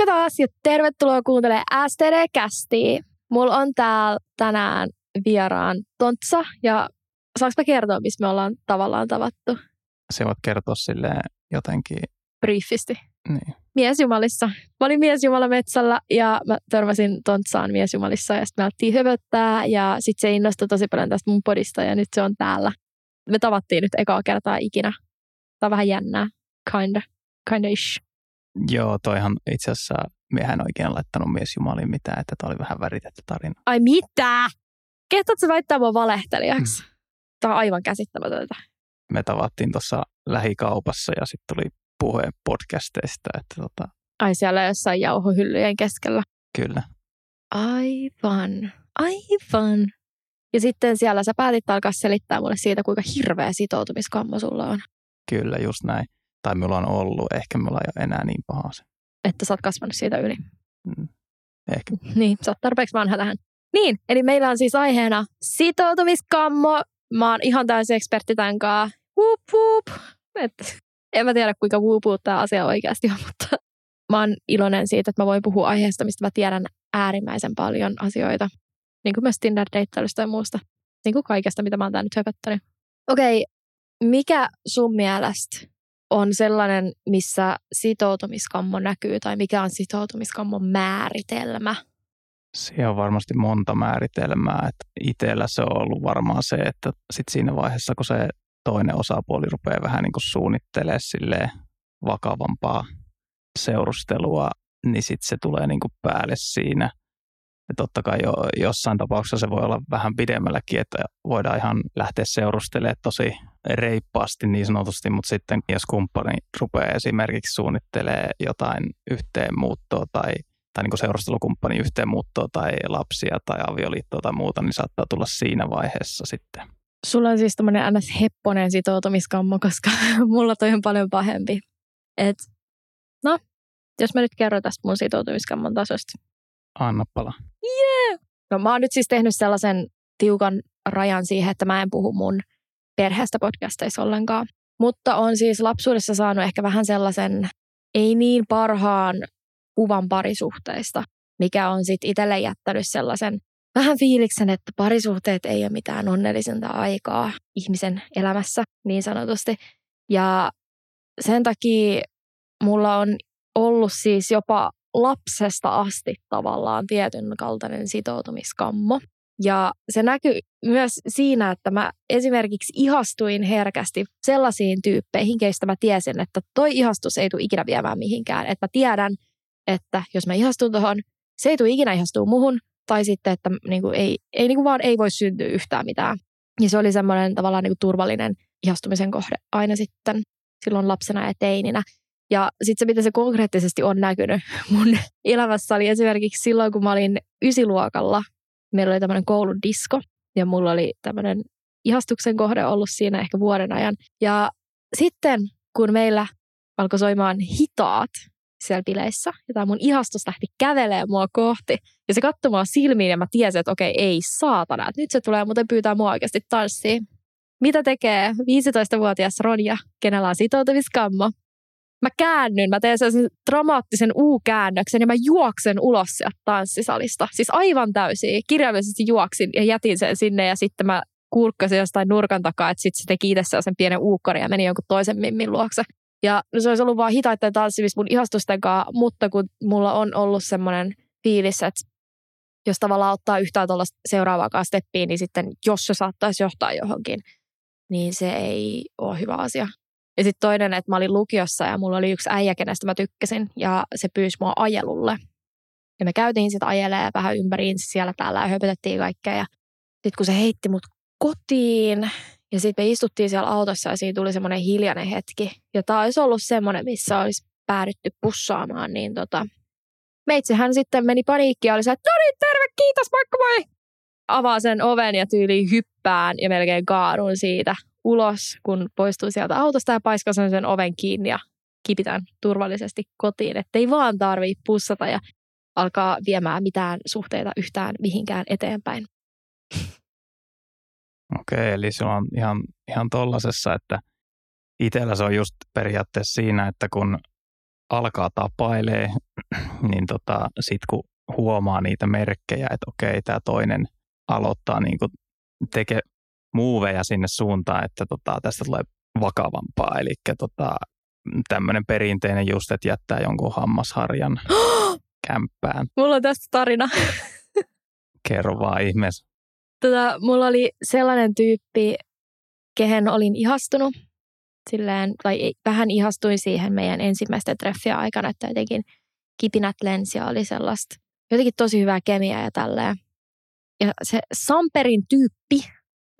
Moikka taas ja tervetuloa kuuntelemaan STD-kästiä. Mulla on täällä tänään vieraan Tontsa ja saanko mä kertoa, missä me ollaan tavallaan tavattu? Se voit kertoa sille jotenkin, Briefisti. niin. Miesjumalissa. Mä olin miesjumala metsällä ja mä törmäsin Tontsaan miesjumalissa ja sitten me alettiin höpöttää ja sitten se innostui tosi paljon tästä mun podista ja nyt se on täällä. Me tavattiin nyt ekaa kertaa ikinä. Tää on vähän jännää. Kinda. Kinda ish. Joo, toihan itse asiassa miehän oikein laittanut miesjumaliin mitään, että tämä oli vähän väritetty tarina. Ai mitä? Kehtaat sä väittää mua valehtelijaksi? Tämä on aivan käsittämätöntä. Me tavattiin tuossa lähikaupassa ja sitten tuli puhe podcasteista, että tota, Ai siellä jossain jauhohyllyjen keskellä. kyllä. Aivan. Aivan. Ja sitten siellä sä päätit alkaa selittää mulle siitä, kuinka hirveä sitoutumiskammo sulla on. Kyllä, just näin. Tai mulla on ollut, ehkä mulla ei ole enää niin paha se. Että sä oot kasvanut siitä yli. Mm. Ehkä. Niin, sä oot tarpeeksi vanha tähän. Niin, eli meillä on siis aiheena sitoutumiskammo. Mä oon ihan täysin ekspertti tämän kanssa. Whoop, whoop. Et, en mä tiedä, kuinka whoop, tämä asia oikeasti on, mutta mä oon iloinen siitä, että mä voin puhua aiheesta, mistä mä tiedän äärimmäisen paljon asioita. Niin kuin myös Tinder-deittailusta ja muusta. Niin kuin kaikesta, mitä mä oon tää nyt höpöttänyt. Okei, mikä sun mielestä on sellainen, missä sitoutumiskammo näkyy, tai mikä on sitoutumiskammon määritelmä? Siihen on varmasti monta määritelmää. Että itsellä se on ollut varmaan se, että sit siinä vaiheessa, kun se toinen osapuoli rupeaa vähän niin suunnittelemaan vakavampaa seurustelua, niin sitten se tulee niin päälle siinä. Ja totta kai jo, jossain tapauksessa se voi olla vähän pidemmälläkin, että voidaan ihan lähteä seurustelemaan tosi reippaasti niin sanotusti, mutta sitten jos kumppani rupeaa esimerkiksi suunnittelemaan jotain yhteenmuuttoa tai, tai niin kuin seurustelukumppani yhteenmuuttoa tai lapsia tai avioliittoa tai muuta, niin saattaa tulla siinä vaiheessa sitten. Sulla on siis tämmöinen ns. hepponen sitoutumiskammo, koska mulla toi on paljon pahempi. Et, no, jos mä nyt kerron tästä mun sitoutumiskammon tasosta. Anna pala. No mä oon nyt siis tehnyt sellaisen tiukan rajan siihen, että mä en puhu mun perheestä podcasteissa ollenkaan. Mutta on siis lapsuudessa saanut ehkä vähän sellaisen ei niin parhaan kuvan parisuhteista, mikä on sitten itselle jättänyt sellaisen vähän fiiliksen, että parisuhteet ei ole mitään onnellisinta aikaa ihmisen elämässä niin sanotusti. Ja sen takia mulla on ollut siis jopa lapsesta asti tavallaan tietyn kaltainen sitoutumiskammo. Ja se näkyy myös siinä, että mä esimerkiksi ihastuin herkästi sellaisiin tyyppeihin, keistä mä tiesin, että toi ihastus ei tule ikinä viemään mihinkään. Että mä tiedän, että jos mä ihastun tuohon, se ei tule ikinä ihastua muhun, tai sitten, että niin kuin ei, ei niin kuin vaan ei voi syntyä yhtään mitään. Ja se oli semmoinen tavallaan niin kuin turvallinen ihastumisen kohde aina sitten silloin lapsena ja teininä. Ja sitten se, mitä se konkreettisesti on näkynyt mun elämässä, oli esimerkiksi silloin, kun mä olin ysiluokalla. Meillä oli tämmöinen koulun disko, ja mulla oli tämmöinen ihastuksen kohde ollut siinä ehkä vuoden ajan. Ja sitten, kun meillä alkoi soimaan hitaat siellä bileissä, ja tämä mun ihastus lähti kävelemään mua kohti, ja se katsoi mua silmiin, ja mä tiesin, että okei, ei saatana, että nyt se tulee muuten pyytää mua oikeasti tanssiin. Mitä tekee 15-vuotias Ronja, kenellä on sitoutumiskammo? Mä käännyn, mä teen sellaisen dramaattisen U-käännöksen ja mä juoksen ulos sieltä tanssisalista. Siis aivan täysin. Kirjaimellisesti juoksin ja jätin sen sinne ja sitten mä kurkkasin jostain nurkan takaa, että sitten se teki itse sellaisen pienen uukkari ja meni jonkun toisen mimmin luokse. Ja se olisi ollut vaan hitaiden tanssimista mun ihastusten kanssa, mutta kun mulla on ollut semmoinen fiilis, että jos tavallaan ottaa yhtään tuollaista seuraavaa steppiä, niin sitten jos se saattaisi johtaa johonkin, niin se ei ole hyvä asia. Ja sitten toinen, että mä olin lukiossa ja mulla oli yksi äijä, kenestä mä tykkäsin ja se pyysi mua ajelulle. Ja me käytiin sitten ajelemaan vähän ympäriinsä siellä täällä ja höpötettiin kaikkea. Ja sitten kun se heitti mut kotiin ja sitten me istuttiin siellä autossa ja siinä tuli semmoinen hiljainen hetki. Ja tämä olisi ollut semmoinen, missä olisi päädytty pussaamaan, niin tota, meitsihän sitten meni paniikki ja oli se, että no niin, terve, kiitos, moikka moi! Avaa sen oven ja tyyli hyppään ja melkein kaadun siitä ulos, kun poistuu sieltä autosta ja paiskasen sen oven kiinni ja kipitän turvallisesti kotiin, ettei vaan tarvii pussata ja alkaa viemään mitään suhteita yhtään mihinkään eteenpäin. Okei, eli se on ihan, ihan tollasessa, että itsellä se on just periaatteessa siinä, että kun alkaa tapailee, niin tota, sitten kun huomaa niitä merkkejä, että okei, tämä toinen aloittaa niin tekee muuveja sinne suuntaan, että tota, tästä tulee vakavampaa. Eli tota, tämmöinen perinteinen just, että jättää jonkun hammasharjan kämppään. Mulla on tästä tarina. Kerro vaan ihmeessä. Tota, mulla oli sellainen tyyppi, kehen olin ihastunut. Silleen, tai vähän ihastuin siihen meidän ensimmäisten treffien aikana, että jotenkin kipinät lensi ja oli sellaista jotenkin tosi hyvää kemiaa ja tälleen. Ja se Samperin tyyppi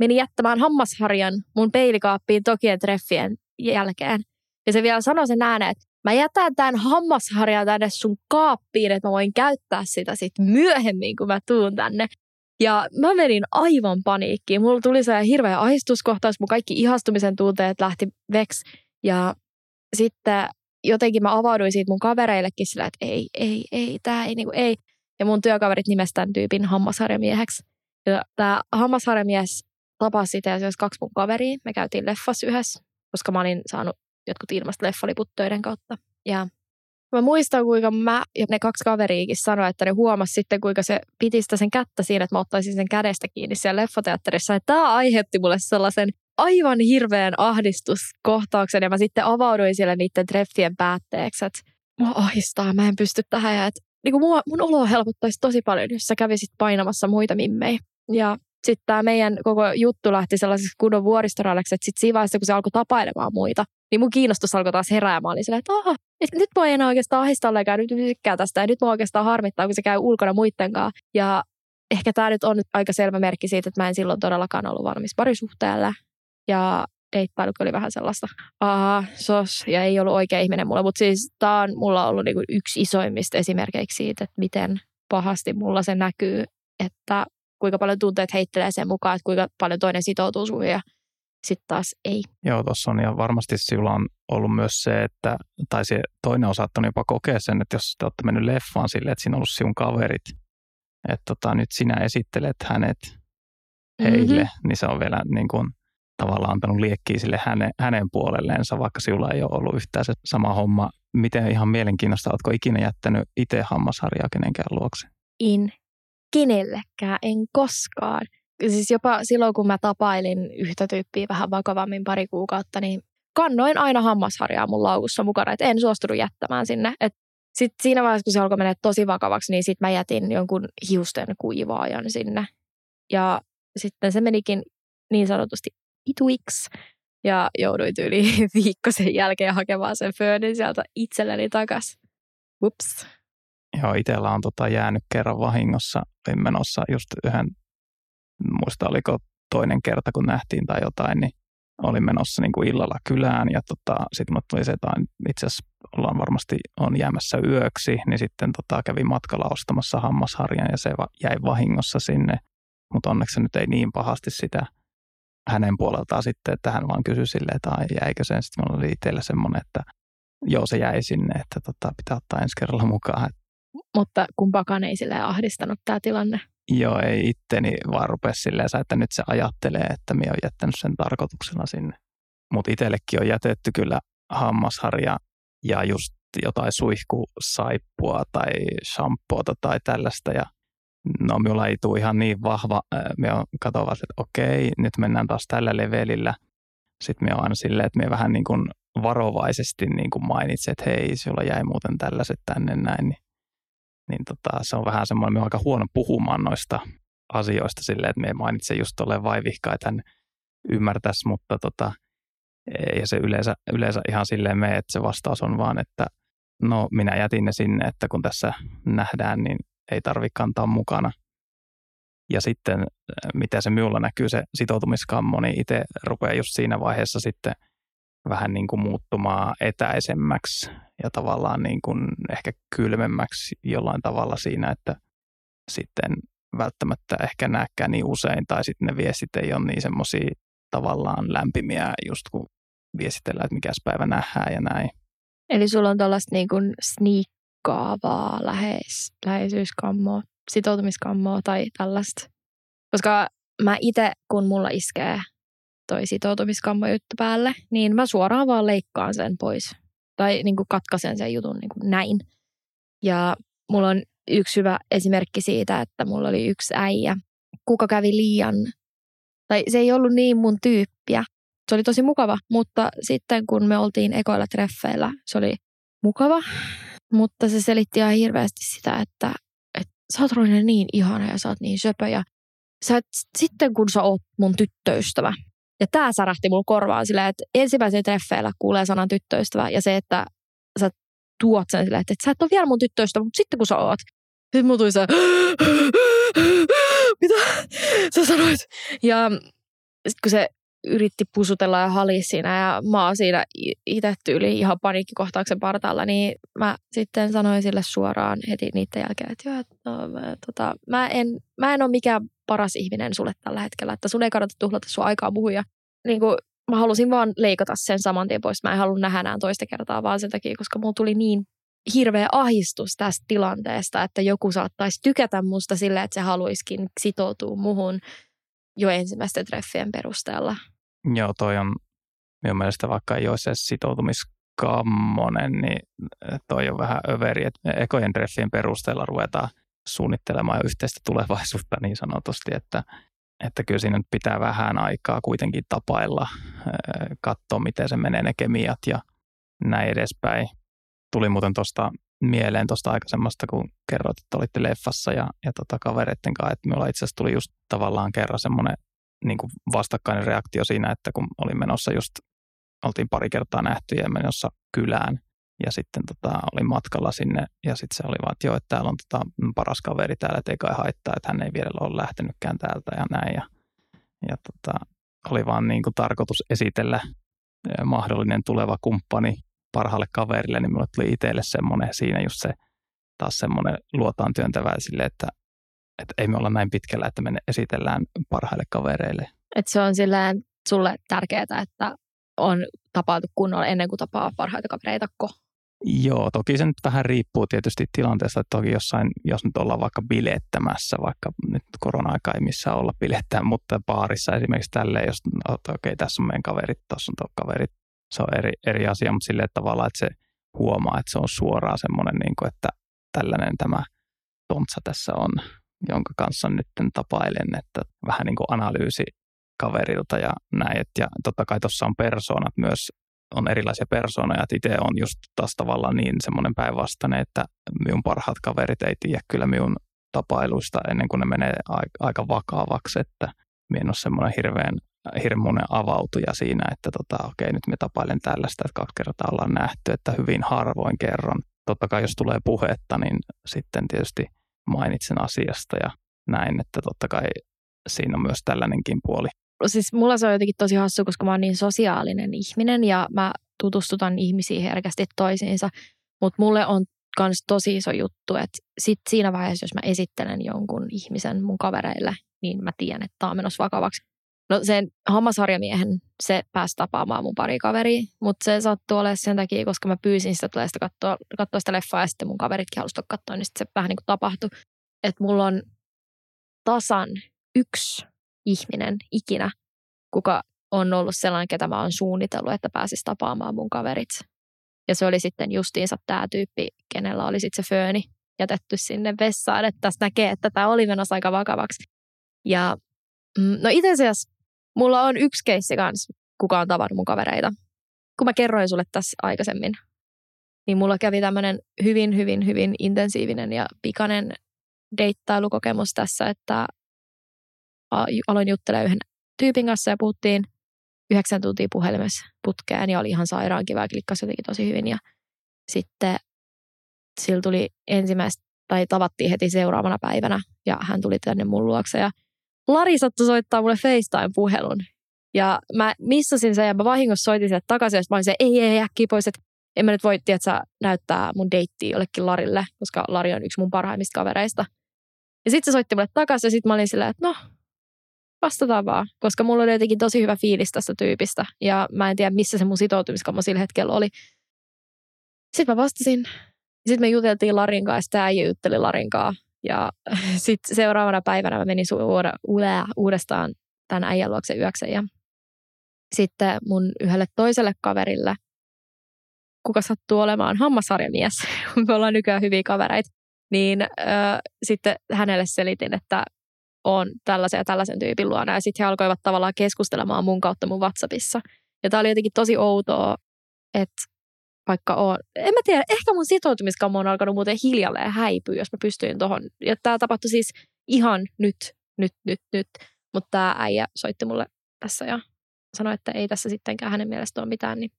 meni jättämään hammasharjan mun peilikaappiin Tokien treffien jälkeen. Ja se vielä sanoi sen ääneen, että mä jätän tämän hammasharjan tänne sun kaappiin, että mä voin käyttää sitä sitten myöhemmin, kun mä tuun tänne. Ja mä menin aivan paniikkiin. Mulla tuli se hirveä ahistuskohtaus, mun kaikki ihastumisen tunteet lähti veks. Ja sitten jotenkin mä avauduin siitä mun kavereillekin sillä, että ei, ei, ei, tää ei, niinku, ei. Ja mun työkaverit nimestään tyypin hammasharjamieheksi. Ja tämä hammasharjamies tapasi itse asiassa kaksi mun kaveria. Me käytiin leffassa yhdessä, koska mä olin saanut jotkut ilmasta leffaliput töiden kautta. Ja mä muistan, kuinka mä ja ne kaksi kaveriikin sanoi, että ne huomasi sitten, kuinka se piti sitä sen kättä siinä, että mä ottaisin sen kädestä kiinni siellä leffateatterissa. Ja tämä aiheutti mulle sellaisen aivan hirveän ahdistuskohtauksen ja mä sitten avauduin siellä niiden treffien päätteeksi, että mua ahistaa, mä en pysty tähän ja että niin kuin mua, mun olo helpottaisi tosi paljon, jos sä kävisit painamassa muita mimmejä. Ja sitten tämä meidän koko juttu lähti sellaisessa kunnon vuoristoralleksi, että sitten siinä vaiheessa, kun se alkoi tapailemaan muita, niin mun kiinnostus alkoi taas heräämään. Oli silleen, että aha, nyt voi enää oikeastaan ahistaa ollenkaan, nyt tykkää tästä ja nyt mua oikeastaan harmittaa, kun se käy ulkona muiden kanssa. Ja ehkä tämä nyt on aika selvä merkki siitä, että mä en silloin todellakaan ollut valmis parisuhteelle. Ja deittailu oli vähän sellaista, aha, sos, ja ei ollut oikea ihminen mulle. Mutta siis tämä on mulla ollut niinku yksi isoimmista esimerkkeiksi siitä, että miten pahasti mulla se näkyy, että kuinka paljon tunteet heittelee sen mukaan, että kuinka paljon toinen sitoutuu suihin ja sitten taas ei. Joo, tuossa on ja varmasti sillä on ollut myös se, että, tai se toinen on saattanut jopa kokea sen, että jos te olette mennyt leffaan silleen, että siinä on ollut sinun kaverit, että tota, nyt sinä esittelet hänet heille, mm-hmm. niin se on vielä niin kuin, tavallaan antanut liekkiä sille hänen, hänen puolelleensa, vaikka sinulla ei ole ollut yhtään se sama homma. Miten ihan mielenkiinnosta, oletko ikinä jättänyt itse hammasharjaa kenenkään luokse? In kenellekään, en koskaan. Siis jopa silloin, kun mä tapailin yhtä tyyppiä vähän vakavammin pari kuukautta, niin kannoin aina hammasharjaa mun laukussa mukana, että en suostunut jättämään sinne. Et sit siinä vaiheessa, kun se alkoi mennä tosi vakavaksi, niin sitten mä jätin jonkun hiusten kuivaajan sinne. Ja sitten se menikin niin sanotusti ituiksi. Ja jouduin yli viikko sen jälkeen hakemaan sen föönin sieltä itselleni takas. Ups. Joo, itsellä on tota jäänyt kerran vahingossa. Olin menossa just yhden, muista oliko toinen kerta, kun nähtiin tai jotain, niin olin menossa niin kuin illalla kylään ja tota, sitten mulle tuli se, että itse asiassa ollaan varmasti on jäämässä yöksi, niin sitten tota, kävin matkalla ostamassa hammasharjan ja se jäi vahingossa sinne, mutta onneksi se nyt ei niin pahasti sitä hänen puoleltaan sitten, että hän vaan kysyi silleen, että ai, jäikö sen. Sitten minulla oli itsellä semmoinen, että joo se jäi sinne, että tota, pitää ottaa ensi kerralla mukaan. Mutta kumpaakaan ei sille ahdistanut tämä tilanne. Joo, ei itteni vaan rupea silleen, että nyt se ajattelee, että minä olen jättänyt sen tarkoituksena sinne. Mutta itsellekin on jätetty kyllä hammasharja ja just jotain suihkusaippua tai shampoota tai tällaista. Ja no minulla ei tule ihan niin vahva, me on katsovat, että okei, nyt mennään taas tällä levelillä. Sitten me on aina silleen, että me vähän niin kuin varovaisesti niin kuin mainitsin, että hei, sulla jäi muuten tällaiset tänne näin. Niin, niin tota, se on vähän semmoinen, me on aika huono puhumaan noista asioista silleen, että me mainitsen just tolleen vaivihkaa, että hän ymmärtäisi, mutta tota, ja se yleensä, yleensä ihan silleen me, että se vastaus on vaan, että no minä jätin ne sinne, että kun tässä nähdään, niin ei tarvitse kantaa mukana. Ja sitten, äh, mitä se minulla näkyy, se sitoutumiskammo, niin itse rupeaa just siinä vaiheessa sitten vähän niin kuin muuttumaan etäisemmäksi ja tavallaan niin kuin ehkä kylmemmäksi jollain tavalla siinä, että sitten välttämättä ehkä näkään niin usein tai sitten ne viestit ei ole niin semmoisia tavallaan lämpimiä just kun viestitellään, että mikäs päivä nähdään ja näin. Eli sulla on tuollaista niin kuin sneak kaavaa, läheis, läheisyyskammoa, sitoutumiskammoa tai tällaista. Koska mä itse, kun mulla iskee toi sitoutumiskammo juttu päälle, niin mä suoraan vaan leikkaan sen pois. tai niin kuin katkaisen sen jutun niin kuin näin. Ja mulla on yksi hyvä esimerkki siitä, että mulla oli yksi äijä, kuka kävi liian, tai se ei ollut niin mun tyyppiä. Se oli tosi mukava, mutta sitten kun me oltiin ekoilla treffeillä, se oli mukava, mutta se selitti ihan hirveästi sitä, että, että sä oot niin ihana ja sä oot niin söpö ja sä et, sitten kun sä oot mun tyttöystävä, ja tää särähti mulla korvaan silleen, että ensimmäisellä treffeillä kuulee sanan tyttöystävä ja se, että sä tuot sen silleen, että, sä et ole vielä mun tyttöystävä, mutta sitten kun sä oot. Sitten mulla tuli se, mitä sä sanoit? Ja sitten kun se yritti pusutella ja hali siinä ja mä oon siinä itse tyyli ihan paniikkikohtauksen partaalla, niin mä sitten sanoin sille suoraan heti niiden jälkeen, että joo, että no, mä, tota, mä, en, mä en ole mikään paras ihminen sulle tällä hetkellä, että sun ei kannata tuhlata sun aikaa muuhun ja niin kuin, mä halusin vaan leikata sen saman tien pois. Mä en halua nähdä enää toista kertaa vaan sen takia, koska mulla tuli niin hirveä ahistus tästä tilanteesta, että joku saattaisi tykätä musta silleen, että se haluaisikin sitoutua muhun jo ensimmäisten treffien perusteella. Joo, toi on minun mielestä vaikka ei olisi edes sitoutumiskammonen, niin toi on vähän överi, että ekojen treffien perusteella ruvetaan suunnittelemaan yhteistä tulevaisuutta niin sanotusti, että, että kyllä siinä nyt pitää vähän aikaa kuitenkin tapailla, katsoa miten se menee ne kemiat ja näin edespäin. Tuli muuten tuosta mieleen tuosta aikaisemmasta, kun kerroit, että olitte leffassa ja, ja tota kavereiden kanssa, että minulla itse asiassa tuli just tavallaan kerran semmoinen niin kuin vastakkainen reaktio siinä, että kun olin menossa just, oltiin pari kertaa nähty ja menossa kylään ja sitten tota, olin matkalla sinne ja sitten se oli vaan, että joo, että täällä on tota, paras kaveri täällä, että ei kai haittaa, että hän ei vielä ole lähtenytkään täältä ja näin. Ja, ja tota, oli vaan niin kuin tarkoitus esitellä mahdollinen tuleva kumppani parhaalle kaverille, niin minulle tuli itselle semmoinen siinä just se taas semmoinen luotaan työntävää sille, että, että ei me olla näin pitkällä, että me esitellään parhaille kavereille. Et se on silleen sulle tärkeää, että on tapailtu kunnolla ennen kuin tapaa parhaita kavereita ko. Joo, toki se nyt vähän riippuu tietysti tilanteesta, että toki jossain, jos nyt ollaan vaikka bilettämässä, vaikka nyt korona-aika ei missään olla bilettää, mutta baarissa esimerkiksi tälleen, jos okei, okay, tässä on meidän kaverit, tuossa on tuo kaverit, se on eri, eri asia, mutta silleen tavalla, että se huomaa, että se on suoraan semmoinen, niin kuin, että tällainen tämä tontsa tässä on, jonka kanssa nyt tapailen, että vähän niin kuin analyysi kaverilta ja näin. ja totta kai tuossa on persoonat myös, on erilaisia persoonoja, että itse on just taas tavallaan niin semmoinen päinvastainen, että minun parhaat kaverit ei tiedä kyllä minun tapailuista ennen kuin ne menee aika vakavaksi, että minä en ole semmoinen hirveän hirmuinen avautuja siinä, että tota, okei, nyt me tapailen tällaista, että kaksi kertaa ollaan nähty, että hyvin harvoin kerron. Totta kai jos tulee puhetta, niin sitten tietysti mainitsen asiasta ja näin, että totta kai siinä on myös tällainenkin puoli. Siis mulla se on jotenkin tosi hassu, koska mä oon niin sosiaalinen ihminen ja mä tutustutan ihmisiin herkästi toisiinsa, mutta mulle on myös tosi iso juttu, että sit siinä vaiheessa, jos mä esittelen jonkun ihmisen mun kavereille, niin mä tiedän, että tämä on menossa vakavaksi. No sen hammasharjamiehen, se pääsi tapaamaan mun pari kaveri, mutta se sattui olemaan sen takia, koska mä pyysin sitä sitä katsoa, katsoa sitä leffaa ja sitten mun kaveritkin halusivat katsoa, niin sitten se vähän niin kuin tapahtui. Että mulla on tasan yksi ihminen ikinä, kuka on ollut sellainen, ketä mä oon suunnitellut, että pääsisi tapaamaan mun kaverit. Ja se oli sitten justiinsa tämä tyyppi, kenellä oli sitten se fööni jätetty sinne vessaan, että tässä näkee, että tämä oli menossa aika vakavaksi. Ja mm, no itse asiassa Mulla on yksi keissi kanssa, kuka on tavannut mun kavereita. Kun mä kerroin sulle tässä aikaisemmin, niin mulla kävi tämmöinen hyvin, hyvin, hyvin intensiivinen ja pikainen deittailukokemus tässä, että aloin juttelemaan yhden tyypin kanssa ja puhuttiin yhdeksän tuntia puhelimessa putkeen ja oli ihan sairaan kiva ja jotenkin tosi hyvin. Ja sitten sillä tuli ensimmäistä, tai tavattiin heti seuraavana päivänä ja hän tuli tänne mun luokse ja Lari sattui soittaa mulle FaceTime-puhelun. Ja mä missasin sen ja mä vahingossa soitin sieltä takaisin, ja mä olin se, ei, ei, äkkiä pois, että en mä nyt voi, että näyttää mun deittiä jollekin Larille, koska Lari on yksi mun parhaimmista kavereista. Ja sitten se soitti mulle takaisin ja sitten mä olin silleen, että no, vastataan vaan, koska mulla oli jotenkin tosi hyvä fiilis tästä tyypistä ja mä en tiedä, missä se mun sitoutumiskammo sillä hetkellä oli. Sitten mä vastasin. Sitten me juteltiin Larin kanssa, tämä äijä jutteli Larin kanssa ja sitten seuraavana päivänä mä menin su- uudestaan tämän äijän luokse yöksi. Ja sitten mun yhdelle toiselle kaverille kuka sattuu olemaan hammasharjamies, me ollaan nykyään hyviä kavereita, niin ö, sitten hänelle selitin, että on tällaisen ja tällaisen tyypin luona. Ja sitten he alkoivat tavallaan keskustelemaan mun kautta mun WhatsAppissa. Ja tämä oli jotenkin tosi outoa, että vaikka on, en mä tiedä, ehkä mun sitoutumiskammo on alkanut muuten hiljalleen häipyä, jos mä pystyin tuohon. Ja tämä tapahtui siis ihan nyt, nyt, nyt, nyt. Mutta tämä äijä soitti mulle tässä ja sanoi, että ei tässä sittenkään hänen mielestä ole mitään, niin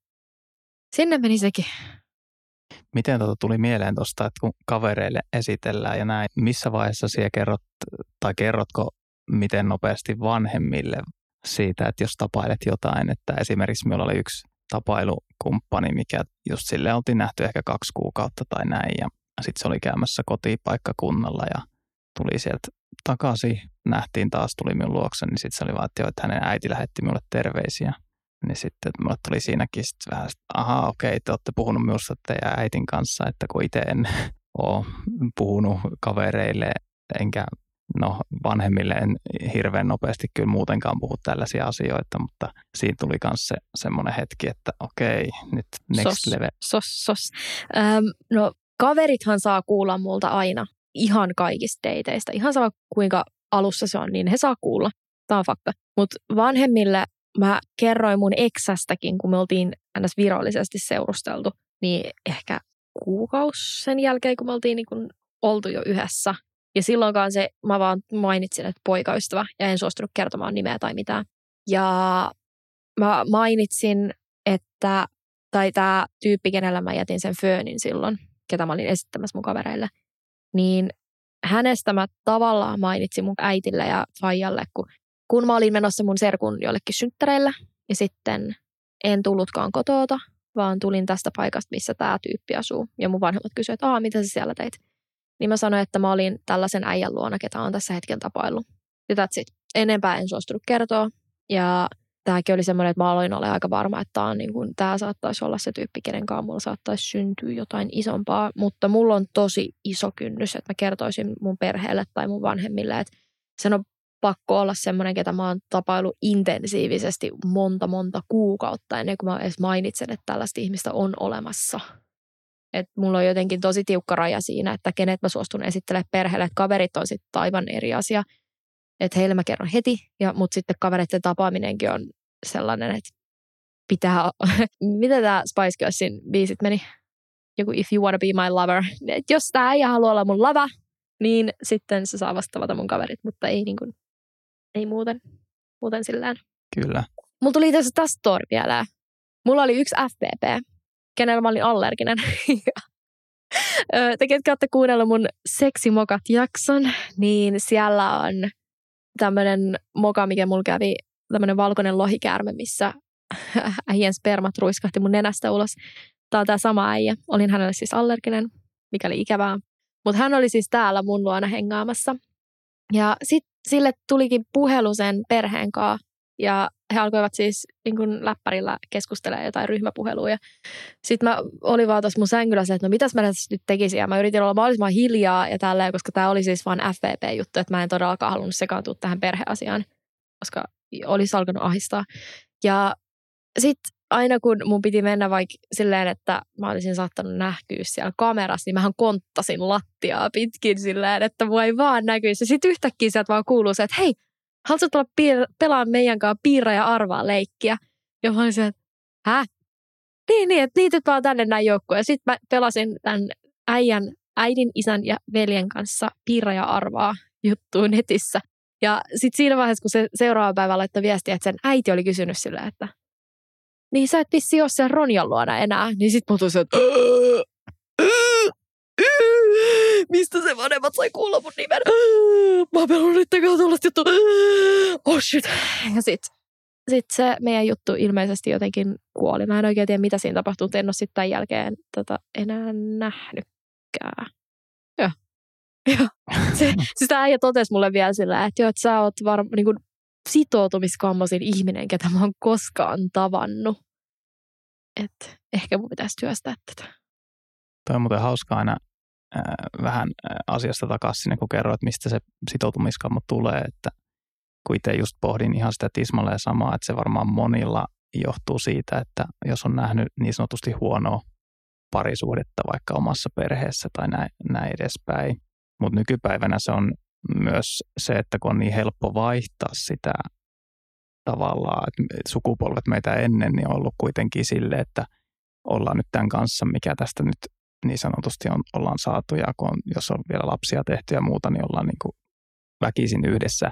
sinne meni sekin. Miten tuota tuli mieleen tuosta, että kun kavereille esitellään ja näin, missä vaiheessa siellä kerrot, tai kerrotko miten nopeasti vanhemmille siitä, että jos tapailet jotain, että esimerkiksi minulla oli yksi tapailukumppani, mikä just sille oltiin nähty ehkä kaksi kuukautta tai näin ja sitten se oli käymässä kotipaikkakunnalla ja tuli sieltä takaisin, nähtiin taas, tuli minun luokse, niin sitten se oli vaan, että, jo, että hänen äiti lähetti minulle terveisiä. Niin sitten mulle tuli siinäkin sitten vähän, että ahaa okei, te olette puhunut minusta teidän äitin kanssa, että kun itse en ole puhunut kavereille, enkä no vanhemmille en hirveän nopeasti kyllä muutenkaan puhu tällaisia asioita, mutta siinä tuli myös se, semmoinen hetki, että okei, nyt next sos, level. Sos, sos. Ähm, no kaverithan saa kuulla multa aina ihan kaikista dateista. Ihan sama kuinka alussa se on, niin he saa kuulla. Tämä on fakta. Mutta vanhemmille mä kerroin mun eksästäkin, kun me oltiin ns. virallisesti seurusteltu, niin ehkä kuukausi sen jälkeen, kun me oltiin niin kun oltu jo yhdessä. Ja silloinkaan se, mä vaan mainitsin, että poikaystävä, ja en suostunut kertomaan nimeä tai mitään. Ja mä mainitsin, että, tai tämä tyyppi, kenellä mä jätin sen föönin silloin, ketä mä olin esittämässä mun kavereille, niin hänestä mä tavallaan mainitsin mun äitille ja faijalle, kun, kun mä olin menossa mun serkun jollekin synttäreille ja sitten en tullutkaan kotoota, vaan tulin tästä paikasta, missä tämä tyyppi asuu. Ja mun vanhemmat kysyivät, että mitä sä siellä teit? Niin mä sanoin, että mä olin tällaisen äijän luona, ketä on tässä hetken tapaillut. Ja that's it. Enempää en suostunut kertoa. Ja tämäkin oli semmoinen, että mä aloin olla aika varma, että tämä, on niin kuin, tämä saattaisi olla se tyyppi, kenen kanssa mulla saattaisi syntyä jotain isompaa. Mutta mulla on tosi iso kynnys, että mä kertoisin mun perheelle tai mun vanhemmille, että sen on pakko olla semmoinen, ketä mä oon tapailu intensiivisesti monta, monta kuukautta ennen kuin mä edes mainitsen, että tällaista ihmistä on olemassa. Et mulla on jotenkin tosi tiukka raja siinä, että kenet mä suostun esittelemään perheelle. Kaverit on sitten aivan eri asia että heille mä kerron heti, ja, mutta sitten kavereiden tapaaminenkin on sellainen, että pitää, mitä tämä Spice Girlsin biisit meni? Joku If You Wanna Be My Lover. Et jos tämä ei halua olla mun lava, niin sitten se saa vasta mun kaverit, mutta ei, niin kuin, ei muuten, muuten sillään. Kyllä. Mulla tuli tässä tästä story vielä. Mulla oli yksi FPP, kenellä mä olin allerginen. Te ketkä olette kuunnellut mun Seksimokat jakson, niin siellä on tämmöinen moka, mikä mulla kävi, tämmöinen valkoinen lohikäärme, missä äijän spermat ruiskahti mun nenästä ulos. Tämä on tämä sama äijä. Olin hänelle siis allerginen, mikä oli ikävää. Mutta hän oli siis täällä mun luona hengaamassa. Ja sitten sille tulikin puhelu sen perheen kanssa. Ja he alkoivat siis niin kun läppärillä keskustelemaan jotain ryhmäpuheluja. Sitten mä olin vaan tuossa mun sängyllä että no mitäs mä tässä nyt tekisin. Ja mä yritin olla mahdollisimman hiljaa ja tälleen, koska tämä oli siis vain FVP-juttu, että mä en todellakaan halunnut sekaantua tähän perheasiaan, koska olisi alkanut ahistaa. Ja sitten aina kun mun piti mennä vaikka silleen, että mä olisin saattanut näkyä siellä kamerassa, niin mähän konttasin lattiaa pitkin silleen, että ei vaan näkyisi. Sitten yhtäkkiä sieltä vaan kuuluu se, että hei, haluatko tulla piir- pelaa meidän kanssa piirra ja arvaa leikkiä? Ja mä olisin, että hä? Niin, niin, että liityt vaan tänne näin joukkoon. Ja sitten mä pelasin tämän äijän, äidin, isän ja veljen kanssa piirra ja arvaa juttuun netissä. Ja sitten siinä vaiheessa, kun se seuraava päivä laittoi viestiä, että sen äiti oli kysynyt sille, että niin sä et vissi ole siellä Ronjan luona enää. Niin sitten mä että mistä se vanhemmat sai kuulla mun nimen. Mä oon pelannut niiden tuollaista juttu. Oh shit. Ja sit, sit se meidän juttu ilmeisesti jotenkin kuoli. Mä en oikein tiedä, mitä siinä tapahtui, en ole sitten tämän jälkeen tota, enää nähnytkään. Joo. Joo. Se, siis tämä äijä totesi mulle vielä sillä, että, jo, että sä oot varmaan niin sitoutumiskammosin ihminen, ketä mä oon koskaan tavannut. Että ehkä mun pitäisi työstää tätä. Toi on muuten hauska aina vähän asiasta takaisin sinne, kun kerroit, mistä se sitoutumiskammo tulee, että kun itse just pohdin ihan sitä tismalleen samaa, että se varmaan monilla johtuu siitä, että jos on nähnyt niin sanotusti huonoa parisuhdetta vaikka omassa perheessä tai näin, näin edespäin. Mutta nykypäivänä se on myös se, että kun on niin helppo vaihtaa sitä tavallaan, että sukupolvet meitä ennen niin on ollut kuitenkin sille, että ollaan nyt tämän kanssa, mikä tästä nyt niin sanotusti on, ollaan saatu ja kun on, jos on vielä lapsia tehty ja muuta, niin ollaan niin kuin väkisin yhdessä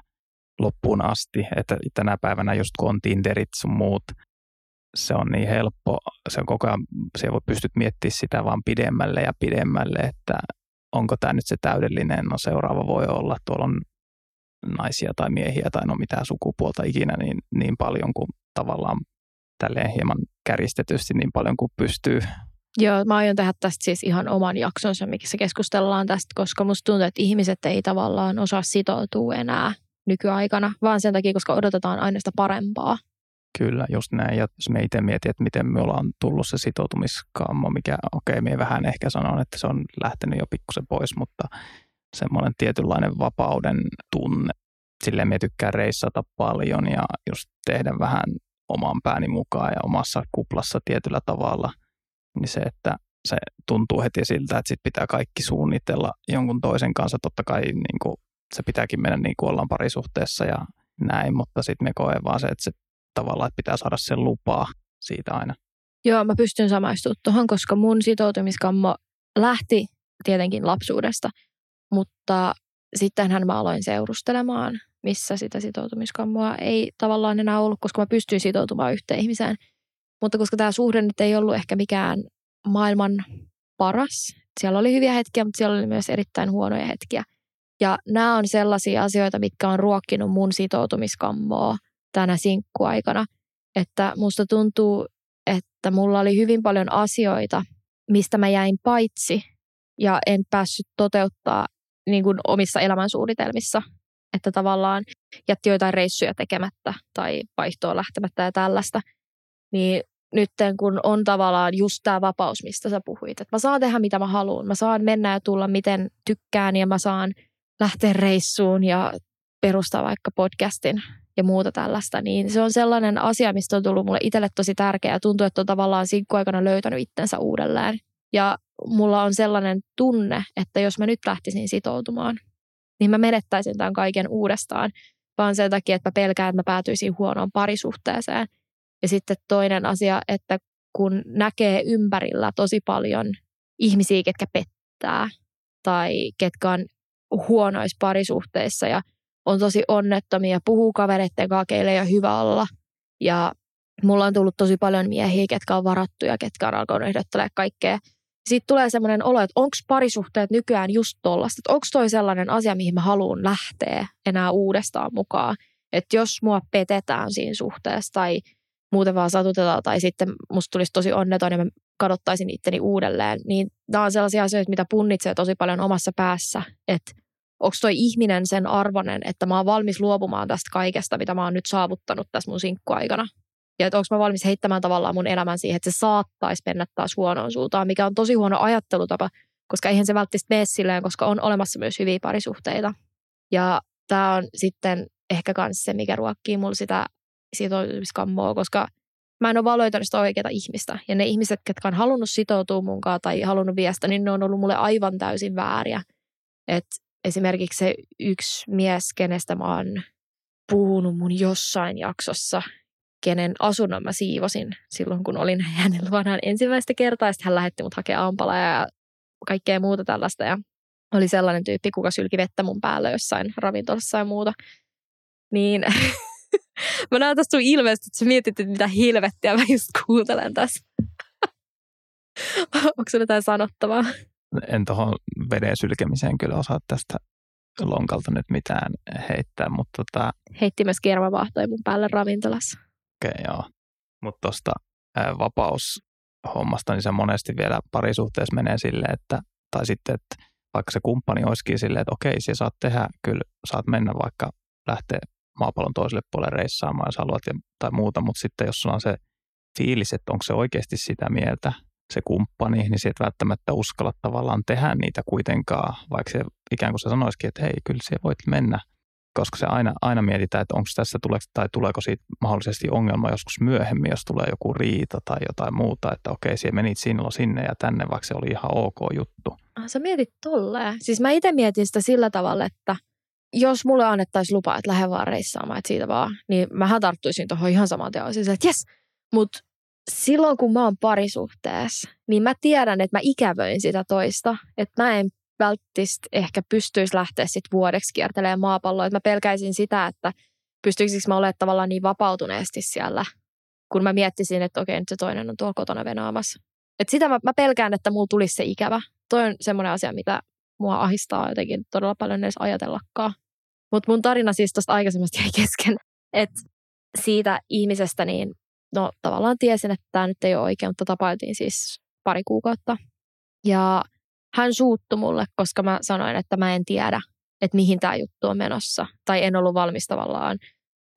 loppuun asti. Että tänä päivänä just kun on Tinderit sun muut, se on niin helppo, se on koko ajan, se voi pystyt miettimään sitä vaan pidemmälle ja pidemmälle, että onko tämä nyt se täydellinen, no seuraava voi olla, tuolla on naisia tai miehiä tai no mitään sukupuolta ikinä niin, niin paljon kuin tavallaan tälleen hieman kärjistetysti niin paljon kuin pystyy. Joo, mä aion tehdä tästä siis ihan oman jaksonsa, missä keskustellaan tästä, koska musta tuntuu, että ihmiset ei tavallaan osaa sitoutua enää nykyaikana, vaan sen takia, koska odotetaan aina sitä parempaa. Kyllä, just näin. Ja jos me itse mietin, että miten me ollaan tullut se sitoutumiskammo, mikä okei, okay, me vähän ehkä sanon, että se on lähtenyt jo pikkusen pois, mutta semmoinen tietynlainen vapauden tunne. Silleen me tykkään reissata paljon ja just tehdä vähän oman pääni mukaan ja omassa kuplassa tietyllä tavalla. Niin se, että se tuntuu heti siltä, että sit pitää kaikki suunnitella jonkun toisen kanssa. Totta kai niin kuin, se pitääkin mennä niin kuin ollaan parisuhteessa ja näin, mutta sitten me koen vaan se, että se tavallaan, että pitää saada sen lupaa siitä aina. Joo, mä pystyn samaistumaan tuohon, koska mun sitoutumiskammo lähti tietenkin lapsuudesta, mutta sittenhän mä aloin seurustelemaan, missä sitä sitoutumiskammoa ei tavallaan enää ollut, koska mä pystyin sitoutumaan yhteen ihmiseen. Mutta koska tämä suhde nyt ei ollut ehkä mikään maailman paras, siellä oli hyviä hetkiä, mutta siellä oli myös erittäin huonoja hetkiä. Ja nämä on sellaisia asioita, mitkä on ruokkinut mun sitoutumiskammoa tänä sinkkuaikana. Että musta tuntuu, että mulla oli hyvin paljon asioita, mistä mä jäin paitsi ja en päässyt toteuttaa niin kuin omissa elämänsuunnitelmissa. Että tavallaan jätti joitain reissuja tekemättä tai vaihtoa lähtemättä ja tällaista. Niin nyt kun on tavallaan just tämä vapaus, mistä sä puhuit. Että mä saan tehdä mitä mä haluan. Mä saan mennä ja tulla miten tykkään ja mä saan lähteä reissuun ja perustaa vaikka podcastin ja muuta tällaista, niin se on sellainen asia, mistä on tullut mulle itselle tosi tärkeä. Tuntuu, että on tavallaan sinkkuaikana löytänyt itsensä uudelleen. Ja mulla on sellainen tunne, että jos mä nyt lähtisin sitoutumaan, niin mä menettäisin tämän kaiken uudestaan, vaan sen takia, että mä pelkään, että mä päätyisin huonoon parisuhteeseen. Ja sitten toinen asia, että kun näkee ympärillä tosi paljon ihmisiä, ketkä pettää tai ketkä on huonoissa parisuhteissa ja on tosi onnettomia, puhuu kavereiden kanssa, keille ei ole hyvä olla. Ja mulla on tullut tosi paljon miehiä, ketkä on varattuja, ketkä on alkanut ehdottelemaan kaikkea. Sitten tulee semmoinen olo, että onko parisuhteet nykyään just tollasta, että onko toi sellainen asia, mihin mä haluan lähteä enää uudestaan mukaan. Että jos mua petetään siinä suhteessa tai muuten vaan satutetaan tai sitten musta tulisi tosi onneton ja mä kadottaisin itteni uudelleen, niin nämä on sellaisia asioita, mitä punnitsee tosi paljon omassa päässä, että onko toi ihminen sen arvonen, että mä oon valmis luopumaan tästä kaikesta, mitä mä oon nyt saavuttanut tässä mun sinkkuaikana. Ja että onko mä valmis heittämään tavallaan mun elämän siihen, että se saattaisi mennä taas huonoon suuntaan, mikä on tosi huono ajattelutapa, koska eihän se välttämättä mene silleen, koska on olemassa myös hyviä parisuhteita. Ja tämä on sitten ehkä myös se, mikä ruokkii mulla sitä sitoutumiskammoa, koska mä en ole vaan löytänyt sitä oikeaa ihmistä. Ja ne ihmiset, jotka on halunnut sitoutua munkaan tai halunnut viestä, niin ne on ollut mulle aivan täysin vääriä. Että esimerkiksi se yksi mies, kenestä mä oon puhunut mun jossain jaksossa, kenen asunnon mä siivosin silloin, kun olin hänen luonaan ensimmäistä kertaa. Sitten hän lähetti mut hakea ampala ja kaikkea muuta tällaista. Ja oli sellainen tyyppi, kuka sylki vettä mun päällä jossain ravintolassa ja muuta. Niin mä näen tästä sun ilmeisesti, että sä mietit, että mitä helvettiä mä just kuuntelen tässä. Onko sulla jotain sanottavaa? en tuohon veden sylkemiseen kyllä osaa tästä lonkalta nyt mitään heittää, mutta tota... Heitti myös kermavaahtoja mun päälle ravintolassa. Okei, okay, joo. Mutta tuosta vapaushommasta, niin se monesti vielä parisuhteessa menee silleen, että, tai sitten, että vaikka se kumppani olisikin silleen, että okei, sä saat tehdä, kyllä saat mennä vaikka lähteä maapallon toiselle puolelle reissaamaan, jos haluat, ja, tai muuta, mutta sitten jos sulla on se fiilis, että onko se oikeasti sitä mieltä, se kumppani, niin et välttämättä uskalla tavallaan tehdä niitä kuitenkaan, vaikka se ikään kuin se sanoisikin, että hei, kyllä se voit mennä. koska se aina, aina mietitään, että onko tässä tuleeko, tai tuleeko siitä mahdollisesti ongelma joskus myöhemmin, jos tulee joku riita tai jotain muuta, että okei, siellä menit sinulla sinne ja tänne, vaikka se oli ihan ok juttu. Ah, sä mietit tolleen. Siis mä itse mietin sitä sillä tavalla, että jos mulle annettaisiin lupa, että lähde vaan reissaamaan, että siitä vaan, niin mähän tarttuisin tuohon ihan saman teon. Siis, että jes, mutta silloin kun mä oon parisuhteessa, niin mä tiedän, että mä ikävöin sitä toista. Että mä en välttämättä ehkä pystyisi lähteä sit vuodeksi kiertelemään maapalloa. Että mä pelkäisin sitä, että pystyisikö mä olemaan tavallaan niin vapautuneesti siellä, kun mä miettisin, että okei, nyt se toinen on tuolla kotona venaamassa. Et sitä mä, mä pelkään, että mulla tulisi se ikävä. Toi on semmoinen asia, mitä mua ahistaa jotenkin todella paljon edes ajatellakaan. Mutta mun tarina siis tuosta aikaisemmasta jäi kesken, että siitä ihmisestä niin no tavallaan tiesin, että tämä nyt ei ole oikein, mutta tapailtiin siis pari kuukautta. Ja hän suuttu mulle, koska mä sanoin, että mä en tiedä, että mihin tämä juttu on menossa. Tai en ollut valmis tavallaan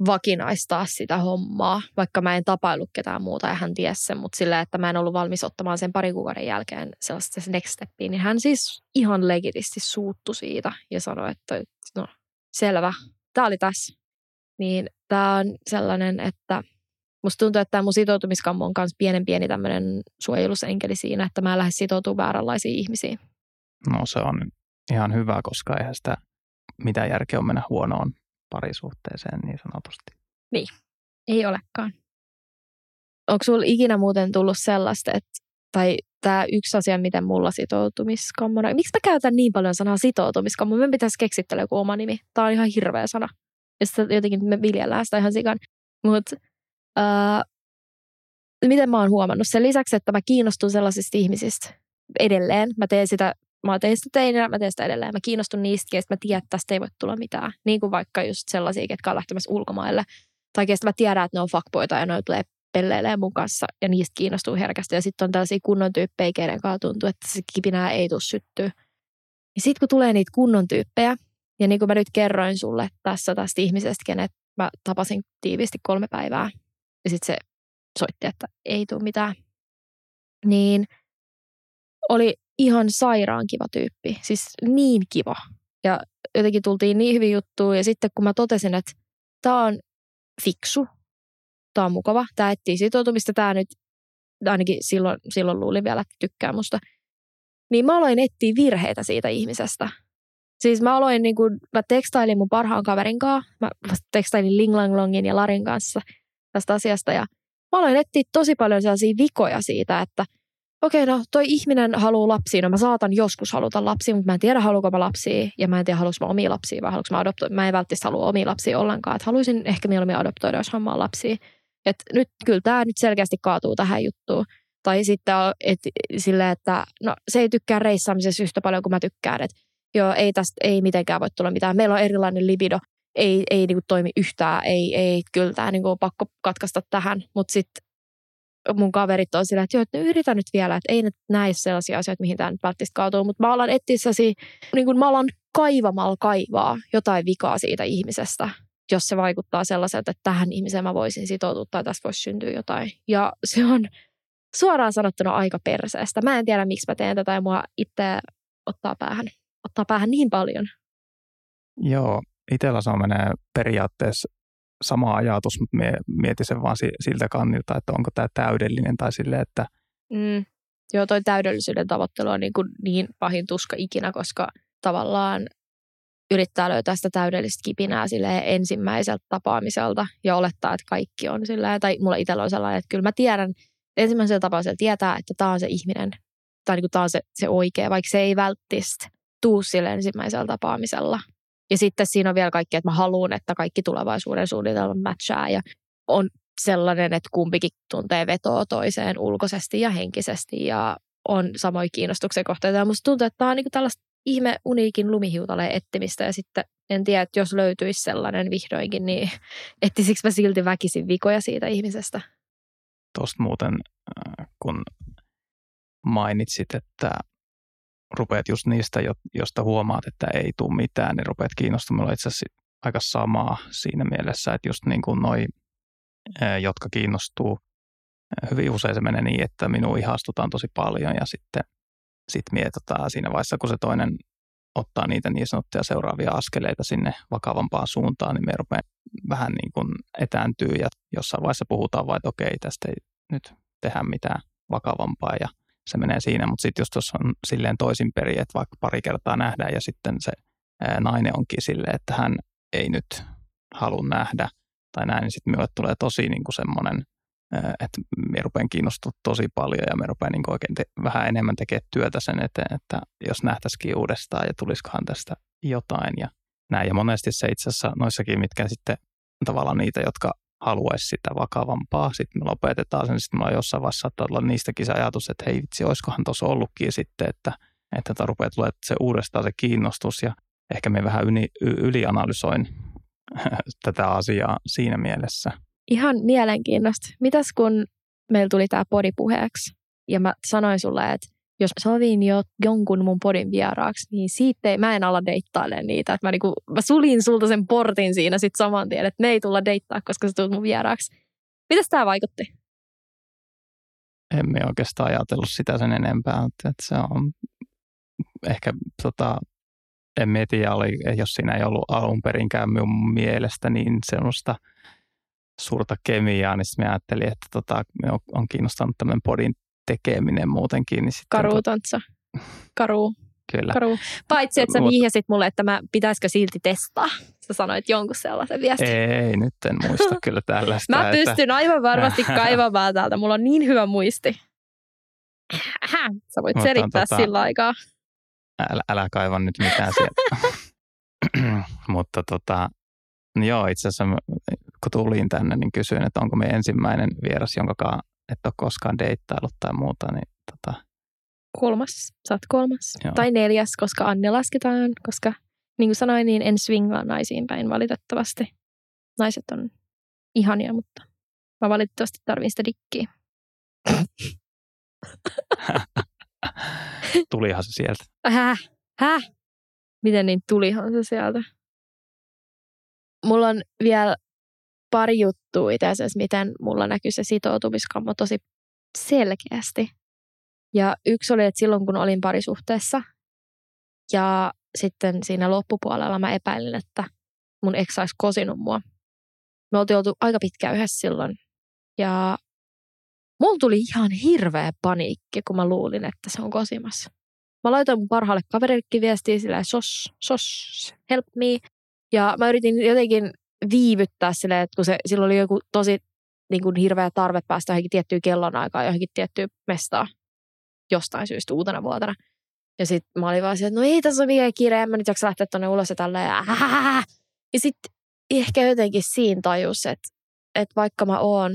vakinaistaa sitä hommaa, vaikka mä en tapailu ketään muuta ja hän tiesi sen, mutta sillä, että mä en ollut valmis ottamaan sen pari kuukauden jälkeen sellaista se next stepiin, niin hän siis ihan legitisti suuttu siitä ja sanoi, että no selvä, tämä oli tässä. Niin tämä on sellainen, että musta tuntuu, että tämä mun sitoutumiskammo on myös pienen pieni tämmöinen suojelusenkeli siinä, että mä en lähde sitoutumaan vääränlaisiin ihmisiin. No se on ihan hyvä, koska eihän sitä mitä järkeä on mennä huonoon parisuhteeseen niin sanotusti. Niin, ei olekaan. Onko sulla ikinä muuten tullut sellaista, että, tai tämä yksi asia, miten mulla sitoutumiskammona, miksi mä käytän niin paljon sanaa sitoutumiskammona? Me pitäisi keksittää joku oma nimi. Tämä on ihan hirveä sana. Ja sitten jotenkin me viljellään sitä ihan sikan. Mutta miten mä oon huomannut? Sen lisäksi, että mä kiinnostun sellaisista ihmisistä edelleen. Mä teen sitä mä tein sitä teinä, mä teen sitä edelleen. Mä kiinnostun niistä, että mä tiedän, että tästä ei voi tulla mitään. Niin kuin vaikka just sellaisia, ketkä on lähtemässä ulkomaille. Tai kestä mä tiedän, että ne on fuckboita ja ne tulee pelleilee mun kanssa ja niistä kiinnostuu herkästi. Ja sitten on tällaisia kunnon tyyppejä, keiden kanssa tuntuu, että se kipinää ei tule syttyä. Ja sitten kun tulee niitä kunnon tyyppejä, ja niin kuin mä nyt kerroin sulle tässä tästä ihmisestä, kenet mä tapasin tiiviisti kolme päivää, ja sitten se soitti, että ei tule mitään, niin oli ihan sairaan kiva tyyppi. Siis niin kiva. Ja jotenkin tultiin niin hyvin juttuun. Ja sitten kun mä totesin, että tämä on fiksu, tämä on mukava, tämä etsii sitoutumista, tämä nyt ainakin silloin, silloin luulin vielä, että tykkää musta. Niin mä aloin etsiä virheitä siitä ihmisestä. Siis mä aloin, niin kuin, mä tekstailin mun parhaan kaverin kanssa, mä tekstailin Ling Lang Longin ja Larin kanssa tästä asiasta ja mä aloin etsiä tosi paljon sellaisia vikoja siitä, että – okei, okay, no toi ihminen haluaa lapsia, no mä saatan joskus haluta lapsia, mutta mä en tiedä haluanko mä lapsia ja mä en tiedä haluanko mä omia lapsia vai haluanko mä adoptoida. Mä en välttämättä halua omia lapsia ollenkaan, että haluaisin ehkä mieluummin adoptoida, jos hommaa lapsia. Et nyt kyllä tämä nyt selkeästi kaatuu tähän juttuun. Tai sitten et, sille, että no, se ei tykkää reissaamisessa yhtä paljon kuin mä tykkään. Että joo, ei tästä ei mitenkään voi tulla mitään. Meillä on erilainen libido, ei, ei niin kuin toimi yhtään, ei, ei kyllä tämä niin kuin pakko katkaista tähän. Mutta sitten mun kaverit on sillä, että joo, että yritä nyt vielä, että ei nyt näe sellaisia asioita, mihin tämä nyt välttämättä kaatuu, mutta mä alan etsiä niin kuin mä alan kaivamalla kaivaa jotain vikaa siitä ihmisestä, jos se vaikuttaa sellaiselta, että tähän ihmiseen mä voisin sitoutua tai tästä voisi syntyä jotain. Ja se on suoraan sanottuna aika perseestä. Mä en tiedä, miksi mä teen tätä ja mua itse ottaa päähän, ottaa päähän niin paljon. Joo, itsellä se menee periaatteessa sama ajatus, mutta mietin sen vaan siltä kannilta, että onko tämä täydellinen tai sille, että... Mm. Joo, toi täydellisyyden tavoittelu on niin, kuin niin pahin tuska ikinä, koska tavallaan yrittää löytää sitä täydellistä kipinää sille ensimmäiseltä tapaamiselta ja olettaa, että kaikki on sillä tai mulla itsellä on sellainen, että kyllä mä tiedän, ensimmäisellä tapaamisella tietää, että tämä on se ihminen, tai niin tämä on se, se oikea, vaikka se ei välttämättä tuu sille ensimmäisellä tapaamisella. Ja sitten siinä on vielä kaikki, että mä haluan, että kaikki tulevaisuuden suunnitelmat matchaa ja on sellainen, että kumpikin tuntee vetoa toiseen ulkoisesti ja henkisesti ja on samoin kiinnostuksen kohteita. Ja musta tuntuu, että tämä on niin tällaista ihme uniikin lumihiutaleen etsimistä ja sitten en tiedä, että jos löytyisi sellainen vihdoinkin, niin etsisikö mä silti väkisin vikoja siitä ihmisestä? Tuosta muuten, äh, kun mainitsit, että rupeat just niistä, josta huomaat, että ei tule mitään, niin rupeat kiinnostumaan itse asiassa aika samaa siinä mielessä, että just niin kuin noi, jotka kiinnostuu, hyvin usein se menee niin, että minun ihastutaan tosi paljon ja sitten sit mietitään siinä vaiheessa, kun se toinen ottaa niitä niin sanottuja seuraavia askeleita sinne vakavampaan suuntaan, niin me rupeaa vähän niin kuin etääntyy ja jossain vaiheessa puhutaan vain, että okei, tästä ei nyt tehdä mitään vakavampaa ja se menee siinä, mutta sitten jos tuossa on silleen toisin perin, että vaikka pari kertaa nähdään ja sitten se nainen onkin silleen, että hän ei nyt halua nähdä tai näin, niin sitten minulle tulee tosi niin kuin semmoinen, että me rupean kiinnostua tosi paljon ja me rupean niin oikein te- vähän enemmän tekemään työtä sen eteen, että jos nähtäisikin uudestaan ja tulisikohan tästä jotain ja näin. Ja monesti se itse asiassa noissakin, mitkä sitten tavallaan niitä, jotka haluaisi sitä vakavampaa. Sitten me lopetetaan sen, sitten mulla jossain vaiheessa saattaa olla niistäkin se ajatus, että hei vitsi, olisikohan tuossa ollutkin sitten, että, että rupeaa tulee se uudestaan se kiinnostus ja ehkä me vähän yli, ylianalysoin tätä asiaa siinä mielessä. Ihan mielenkiinnosta. Mitäs kun meillä tuli tämä podi puheeksi ja mä sanoin sulle, että jos sovin jo jonkun mun podin vieraaksi, niin siitä ei, mä en ala deittailemaan niitä. Että mä, niinku, mä sulin sulta sen portin siinä sitten saman tien, että ne ei tulla deittaa, koska sä tulet mun vieraaksi. Mitäs tämä vaikutti? Emme oikeastaan ajatellut sitä sen enempää, että se on ehkä tota, en mietiä, oli, jos siinä ei ollut alun perinkään minun mielestä niin sellaista suurta kemiaa, niin sitten ajattelin, että tota, on, on kiinnostanut tämän podin tekeminen muutenkin. Niin sitten Karu, tontsa. Karu. Kyllä. Karu. Paitsi, että sä Mut, vihjasit mulle, että mä pitäisikö silti testaa. Sä sanoit jonkun sellaisen viestin. Ei, nyt en muista kyllä tällaista. mä pystyn että... aivan varmasti kaivamaan täältä. Mulla on niin hyvä muisti. Sä voit selittää tota, sillä aikaa. Älä, älä kaiva nyt mitään sieltä. Mutta tota, niin joo, itse asiassa kun tulin tänne, niin kysyin, että onko me ensimmäinen vieras, jonka et ole koskaan deittailut tai muuta, niin tota... Kolmas, sä oot kolmas. Joo. Tai neljäs, koska Anne lasketaan, koska niin kuin sanoin, niin en swingaa naisiin päin valitettavasti. Naiset on ihania, mutta mä valitettavasti tarvin sitä dikkiä. tulihan se sieltä. Häh? Häh? Miten niin tulihan se sieltä? Mulla on vielä pari juttua itse asiassa, miten mulla näkyy se sitoutumiskammo tosi selkeästi. Ja yksi oli, että silloin kun olin parisuhteessa ja sitten siinä loppupuolella mä epäilin, että mun ex olisi kosinut mua. Me oltiin oltu aika pitkään yhdessä silloin. Ja mulla tuli ihan hirveä paniikki, kun mä luulin, että se on kosimassa. Mä laitoin mun parhaalle kaverillekin viestiä sillä sos, sos, help me. Ja mä yritin jotenkin viivyttää silleen, että kun se, silloin oli joku tosi niin kuin hirveä tarve päästä johonkin tiettyyn kellonaikaan, johonkin tiettyyn mestaan jostain syystä uutena vuotena. Ja sitten mä olin vaan että no ei tässä ole mikään kiire, en mä nyt jaksa lähteä tuonne ulos ja tälleen. Ja, ja sitten ehkä jotenkin siinä tajus, että, että vaikka mä oon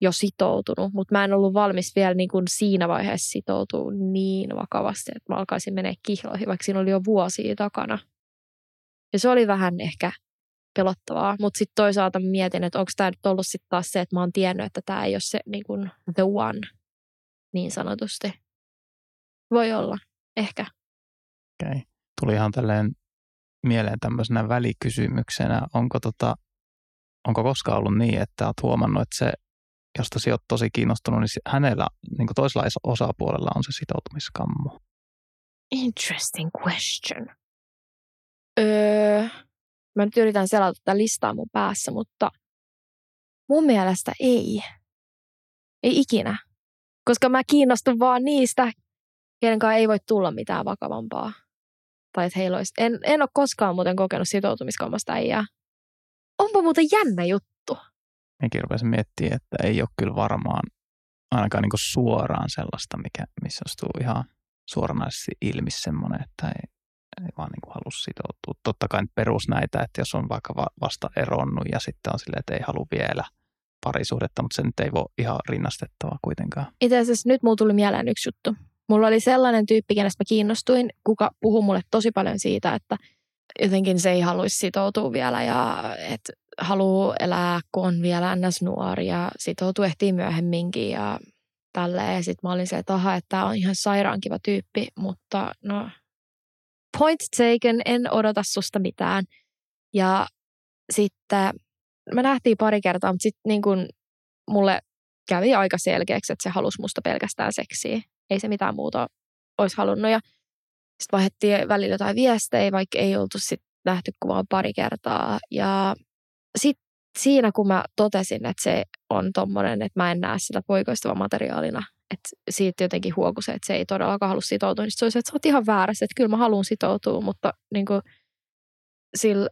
jo sitoutunut, mutta mä en ollut valmis vielä niin kuin siinä vaiheessa sitoutua niin vakavasti, että mä alkaisin mennä kihloihin, vaikka siinä oli jo vuosia takana. Ja se oli vähän ehkä pelottavaa, mutta sitten toisaalta mietin, että onko tämä nyt ollut sitten taas se, että mä oon tiennyt, että tämä ei ole se niin kuin the one, niin sanotusti. Voi olla, ehkä. Okei. Okay. Tuli ihan tälleen mieleen tämmöisenä välikysymyksenä. Onko, tota, onko koskaan ollut niin, että olet huomannut, että se josta sinä olet tosi kiinnostunut, niin hänellä niin kuin toisella osapuolella on se sitoutumiskammo? Interesting question. Öö, mä nyt yritän selata tätä listaa mun päässä, mutta mun mielestä ei. Ei ikinä. Koska mä kiinnostun vaan niistä, kenen ei voi tulla mitään vakavampaa. Tai että heillä olisi. En, en ole koskaan muuten kokenut sitoutumiskammasta äijää. Onpa muuten jännä juttu minäkin rupesin miettimään, että ei ole kyllä varmaan ainakaan niin suoraan sellaista, mikä, missä ostuu ihan suoranaisesti ilmi semmoinen, että ei, ei vaan niin halua sitoutua. Totta kai perus näitä, että jos on vaikka vasta eronnut ja sitten on silleen, että ei halua vielä parisuhdetta, mutta se nyt ei voi ihan rinnastettava kuitenkaan. Itse asiassa nyt mulla tuli mieleen yksi juttu. Mulla oli sellainen tyyppi, kenestä mä kiinnostuin, kuka puhui mulle tosi paljon siitä, että jotenkin se ei haluaisi sitoutua vielä ja että haluaa elää, kun on vielä ns. nuori ja sitoutuu ehtii myöhemminkin ja tälleen. Sitten mä olin se, että aha, että tämä on ihan sairaan kiva tyyppi, mutta no point taken, en odota susta mitään. Ja sitten me nähtiin pari kertaa, mutta sitten niin kun mulle kävi aika selkeäksi, että se halusi musta pelkästään seksiä. Ei se mitään muuta olisi halunnut. Ja Sitten vaihdettiin välillä jotain viestejä, vaikka ei oltu sit nähty kuvaa pari kertaa. Ja sitten siinä, kun mä totesin, että se on tommonen, että mä en näe sitä poikoistava materiaalina, että siitä jotenkin huoku se, että se ei todellakaan halua sitoutua, niin se olisi, että sä oot ihan väärässä, että kyllä mä haluan sitoutua, mutta niin kuin, sillä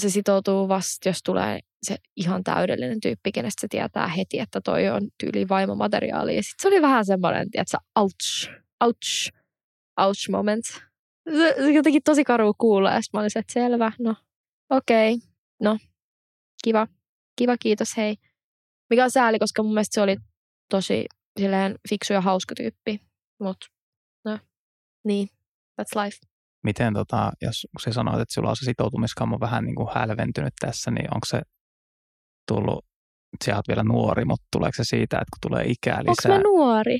se sitoutuu vasta, jos tulee se ihan täydellinen tyyppi, kenestä se tietää heti, että toi on tyyli vaimomateriaali. Ja sitten se oli vähän semmoinen, että ouch, ouch, ouch moment. Se, se jotenkin tosi karu kuulla. Ja mä että selvä, no okei, okay, no kiva, kiva, kiitos, hei. Mikä on sääli, koska mun mielestä se oli tosi silleen fiksu ja hauska tyyppi. Mutta no, niin, that's life. Miten, tota, jos sä sanoit, että sulla on se sitoutumiskammo vähän niin kuin hälventynyt tässä, niin onko se tullut, sä oot vielä nuori, mutta tuleeko se siitä, että kun tulee ikää lisää? Onko mä nuori?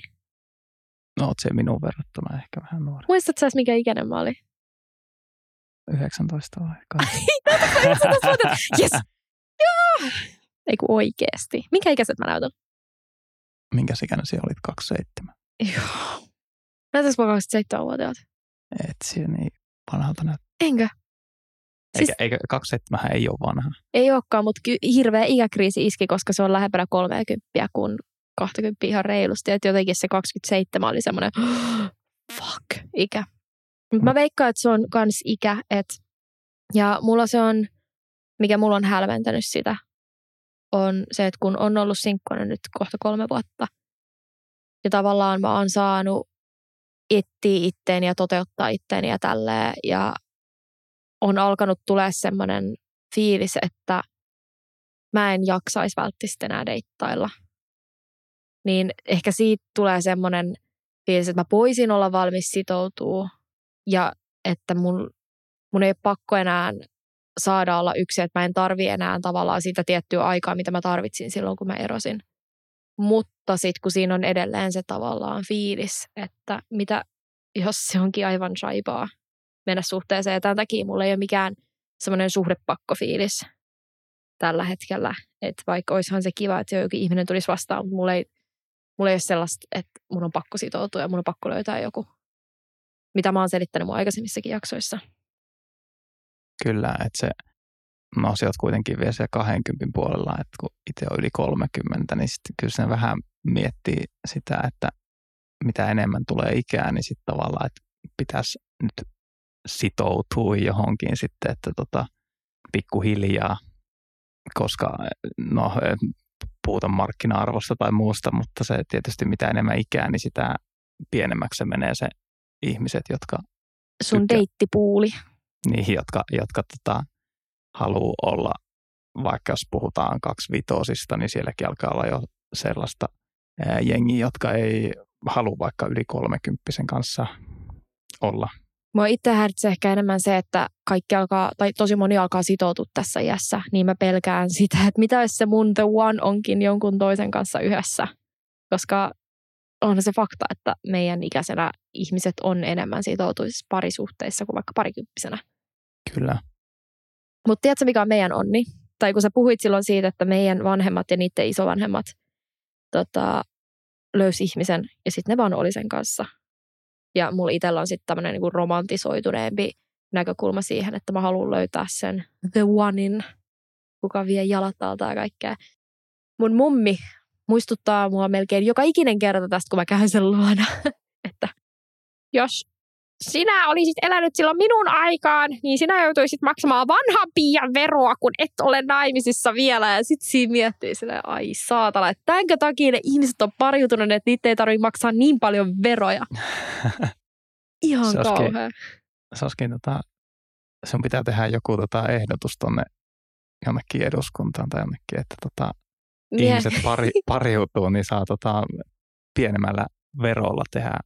No oot se minun verrattuna ehkä vähän nuori. Muistatko sä, mikä ikäinen mä olin? 19 vai? yes! Joo! Ei kun oikeesti. Minkä ikäiset mä näytän? Minkä ikäinen sinä olit? 27? Joo. Näytäis mä 27-vuotiaat? Et siellä niin vanhalta näyttää. Enkö? Eikä, siis, eikä 27 ei ole vanha. Ei olekaan, mutta ky- hirveä ikäkriisi iski, koska se on lähempänä 30 kuin 20 ihan reilusti. Että jotenkin se 27 oli semmoinen fuck ikä. Mutta mä mm. veikkaan, että se on kans ikä. Et, ja mulla se on, mikä mulla on hälventänyt sitä, on se, että kun on ollut sinkkona nyt kohta kolme vuotta, ja tavallaan mä oon saanut etsiä itteeni ja toteuttaa itteeni ja tälleen, ja on alkanut tulee semmoinen fiilis, että mä en jaksaisi välttämättä enää deittailla. Niin ehkä siitä tulee semmoinen fiilis, että mä voisin olla valmis sitoutua ja että mun, mun ei ole pakko enää saada olla yksi, että mä en tarvi enää tavallaan sitä tiettyä aikaa, mitä mä tarvitsin silloin, kun mä erosin. Mutta sitten kun siinä on edelleen se tavallaan fiilis, että mitä jos se onkin aivan saipaa mennä suhteeseen. Ja tämän takia mulla ei ole mikään semmoinen suhdepakkofiilis tällä hetkellä. Että vaikka olisihan se kiva, että jokin ihminen tulisi vastaan, mutta mulla ei, mulla ei ole sellaista, että mun on pakko sitoutua ja mun on pakko löytää joku, mitä mä oon selittänyt mun aikaisemmissakin jaksoissa. Kyllä, että se, no sä oot kuitenkin vielä siellä 20 puolella, että kun itse on yli 30, niin sitten kyllä se vähän miettii sitä, että mitä enemmän tulee ikää, niin sitten tavallaan, että pitäisi nyt sitoutua johonkin sitten, että tota, pikkuhiljaa, koska no, puhuta markkina-arvosta tai muusta, mutta se tietysti mitä enemmän ikää, niin sitä pienemmäksi se menee se ihmiset, jotka... Sun tykkää, deittipuuli. Niin, jotka, jotka tota, haluaa olla, vaikka jos puhutaan kaksi vitosista, niin sielläkin alkaa olla jo sellaista ää, jengiä, jotka ei halua vaikka yli kolmekymppisen kanssa olla. Mua itse häiritsee ehkä enemmän se, että kaikki alkaa, tai tosi moni alkaa sitoutua tässä iässä, niin mä pelkään sitä, että mitä jos se mun the one onkin jonkun toisen kanssa yhdessä. Koska on se fakta, että meidän ikäisenä ihmiset on enemmän sitoutuisissa parisuhteissa kuin vaikka parikymppisenä. Kyllä. Mutta tiedätkö, mikä on meidän onni? Tai kun sä puhuit silloin siitä, että meidän vanhemmat ja niiden isovanhemmat tota, löysi ihmisen ja sitten ne vaan oli sen kanssa. Ja mulla itsellä on sitten tämmöinen niinku romantisoituneempi näkökulma siihen, että mä haluan löytää sen the onein, kuka vie jalat alta ja kaikkea. Mun mummi muistuttaa mua melkein joka ikinen kerta tästä, kun mä käyn sen luona, että jos sinä olisit elänyt silloin minun aikaan, niin sinä joutuisit maksamaan vanhan piian veroa, kun et ole naimisissa vielä. Ja sitten siinä miettii sille, ai saatana, että tämänkö takia ne ihmiset on pariutuneet, että niitä ei tarvitse maksaa niin paljon veroja. Ihan se kauhea. Se olisikin, tota, sun pitää tehdä joku tota ehdotus tonne jonnekin eduskuntaan tai jonnekin, että tota, Mie. ihmiset pari, pariutuu, niin saa tota, pienemmällä verolla tehdä.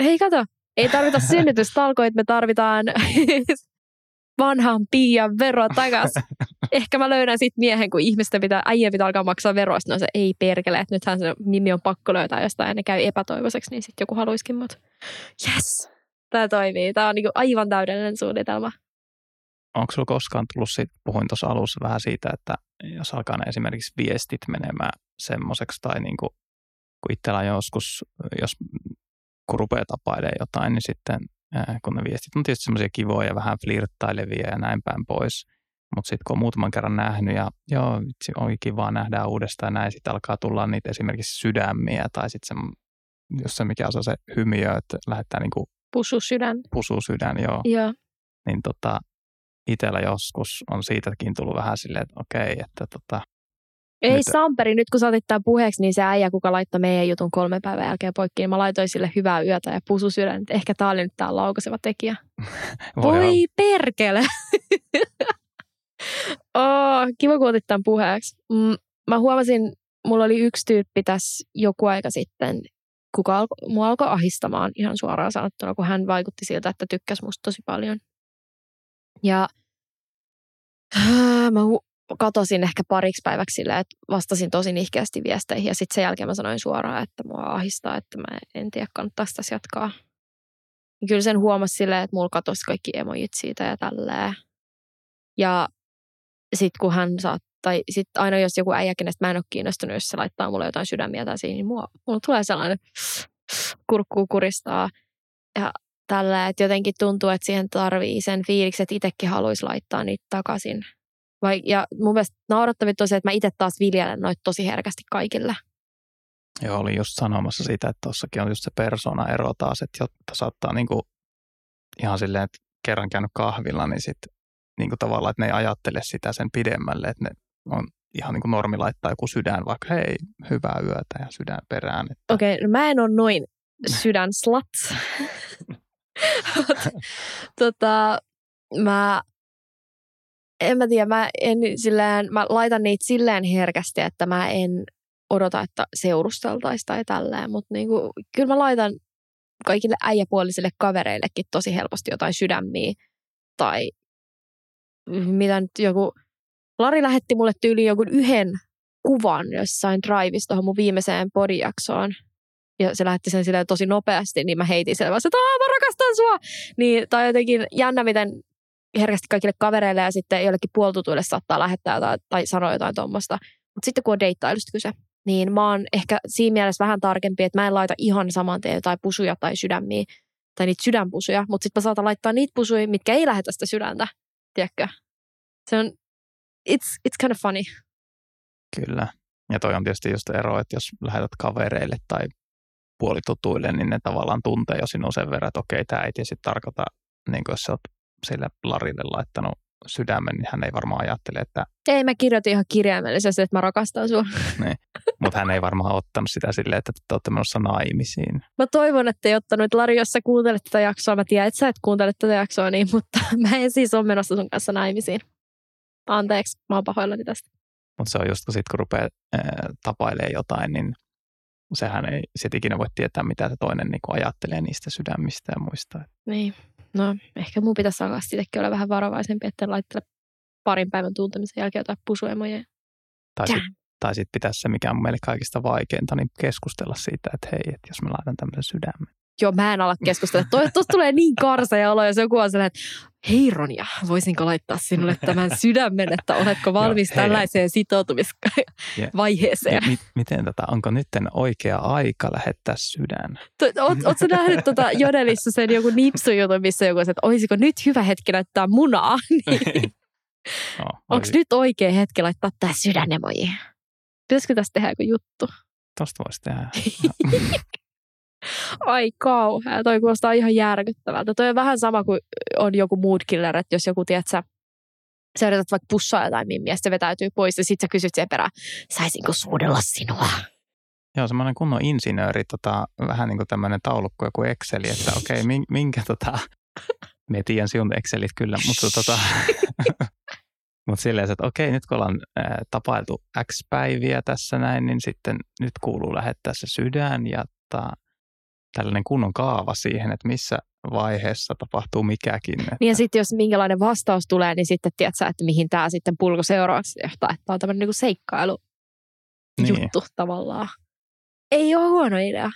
Hei kato, ei tarvita synnytystalkoita, me tarvitaan vanhan piian vero takaisin. Ehkä mä löydän sit miehen, kun ihmisten pitää, äijä pitää alkaa maksaa veroista. No se ei perkele, että nythän se nimi on pakko löytää jostain ja ne käy epätoivoiseksi, niin sitten joku haluaisikin mut. Yes! Tämä toimii. Tämä on niinku aivan täydellinen suunnitelma. Onko sulla koskaan tullut, siitä, puhuin tuossa alussa vähän siitä, että jos alkaa ne esimerkiksi viestit menemään semmoiseksi tai niin kuin, kun itsellä on joskus, jos kun rupeaa tapailemaan jotain, niin sitten kun ne viestit on tietysti semmoisia kivoja, vähän flirttailevia ja näin päin pois. Mutta sitten kun on muutaman kerran nähnyt ja joo, vitsi, oli kiva nähdä uudestaan näin, sitten alkaa tulla niitä esimerkiksi sydämiä tai sitten se, jos se mikä on se hymiö, että lähettää niinku Pusu sydän. pusu sydän, joo. Joo. Niin tota, itsellä joskus on siitäkin tullut vähän silleen, että okei, että tota, Ei Nyt- Samperi, nyt kun sä otit tämän puheeksi, niin se äijä, kuka laittoi meidän jutun kolme päivän jälkeen poikki, niin mä laitoin sille hyvää yötä ja pusu sydän. että Ehkä tää oli nyt tää laukaiseva tekijä. voi Voi perkele! oh, kiva, kun otit tämän puheeksi. Mm, mä huomasin, mulla oli yksi tyyppi tässä joku aika sitten, kuka alko, mua alkoi ahistamaan ihan suoraan sanottuna, kun hän vaikutti siltä, että tykkäsi musta tosi paljon. Ja mä hu- katosin ehkä pariksi päiväksi silleen, että vastasin tosi nihkeästi viesteihin ja sitten sen jälkeen mä sanoin suoraan, että mua ahistaa, että mä en tiedä, kannattaisi tässä jatkaa. Ja kyllä sen huomasi silleen, että mulla katosi kaikki emojit siitä ja tälleen. Ja sitten kun hän saa, tai sitten aina jos joku äijä, kenestä mä en ole kiinnostunut, jos se laittaa mulle jotain sydämiä tai siinä, niin mua, mulla tulee sellainen kurkkuu kuristaa. Ja tällä, että jotenkin tuntuu, että siihen tarvii sen fiiliksi, että itsekin haluaisi laittaa niitä takaisin. Vai, ja mun mielestä naurattavit tosiaan, että mä itse taas viljelen noita tosi herkästi kaikille. Joo, olin just sanomassa sitä, että tuossakin on just se persona ero taas, että jotta saattaa niinku ihan silleen, että kerran käynyt kahvilla, niin sitten niinku tavallaan, että ne ei ajattele sitä sen pidemmälle, että ne on ihan niin kuin normi laittaa joku sydän, vaikka hei, hyvää yötä ja sydän perään. Että Okei, okay, no mä en ole noin sydän slut. tota, mä, en mä tiedä, mä, en silleen, mä laitan niitä silleen herkästi, että mä en odota, että seurusteltaisiin tai tälleen, mutta niinku, kyllä mä laitan kaikille äijäpuolisille kavereillekin tosi helposti jotain sydämiä tai mitä nyt joku, Lari lähetti mulle tyyliin joku yhden kuvan jossain Driveissa tuohon mun viimeiseen podijaksoon. Ja se lähetti sen silleen tosi nopeasti, niin mä heitin sen vaan, että mä rakastan sua! Niin, tai jotenkin jännä, miten herkästi kaikille kavereille ja sitten jollekin puoltutuille saattaa lähettää jotain, tai sanoa jotain tuommoista. Mutta sitten kun on deittailusta kyse, niin mä oon ehkä siinä mielessä vähän tarkempi, että mä en laita ihan saman tien jotain pusuja tai sydämiä, tai niitä sydänpusuja, mutta sitten mä saatan laittaa niitä pusuja, mitkä ei lähetä sitä sydäntä, tiedätkö? Se on, it's, it's kind of funny. Kyllä. Ja toi on tietysti just ero, että jos lähetät kavereille tai puolitutuille, niin ne tavallaan tuntee jo sinun sen verran, että okei, tämä ei tietysti tarkoita, niin kuin jos sä oot sille Larille laittanut sydämen, niin hän ei varmaan ajattele, että, Ei, mä kirjoitin ihan kirjaimellisesti, että mä rakastan sua. mutta hän ei varmaan ottanut sitä silleen, että te olette menossa naimisiin. Mä toivon, että ei ottanut. Lari, jos sä kuuntelet tätä jaksoa, mä tiedän, että sä et kuuntele tätä jaksoa, niin, mutta mä en siis ole menossa sun kanssa naimisiin. Anteeksi, mä oon pahoillani tästä. Mutta se on just, kun sit kun rupeaa ää, tapailemaan jotain, niin sehän ei sit ikinä voi tietää, mitä se toinen niin ajattelee niistä sydämistä ja muista. Niin, no ehkä mun pitäisi alkaa sittenkin olla vähän varovaisempi, että laittele parin päivän tuntemisen jälkeen jotain pusuemoja. Tai sitten tai sit pitäisi se, mikä on meille kaikista vaikeinta, niin keskustella siitä, että hei, että jos mä laitan tämmöisen sydämen. Joo, mä en ala keskustella. Tuosta tulee niin karseja olo, jos joku on sellainen, että hei Ronja, voisinko laittaa sinulle tämän sydämen, että oletko valmis Joo, tällaiseen sitoutumisvaiheeseen. mi- miten tätä, onko nyt oikea aika lähettää sydän? Oot, ootko nähnyt tota Jodelissa sen joku nipsujutun, missä joku että olisiko nyt hyvä hetki laittaa munaa? Niin. No, Onko nyt oikea hetki laittaa tämä sydänemoji? Pitäisikö tästä tehdä joku juttu? Tosta voisi tehdä. Ai kauhea, toi kuulostaa ihan järkyttävältä. Toi on vähän sama kuin on joku mood killer, että jos joku, tiedät sä, yrität vaikka pussaa jotain mimmiä, sitten se vetäytyy pois ja sit sä kysyt sen perään, saisinko suudella sinua? Joo, semmoinen kunnon insinööri, tota, vähän niin kuin tämmöinen taulukko, joku Exceli, että okei, okay, minkä tota, me tiedän sinun Excelit kyllä, mutta tota, mutta silleen, että okei, nyt kun ollaan tapailtu X päiviä tässä näin, niin sitten nyt kuuluu lähettää se sydän ja ta, tällainen kunnon kaava siihen, että missä vaiheessa tapahtuu mikäkin. Että, Niin ja sitten jos minkälainen vastaus tulee, niin sitten tiedät sä, että mihin tämä sitten pulko seuraavaksi johtaa. Että tämä on tämmöinen niinku seikkailu niin, juttu tavallaan. Ei ole huono idea.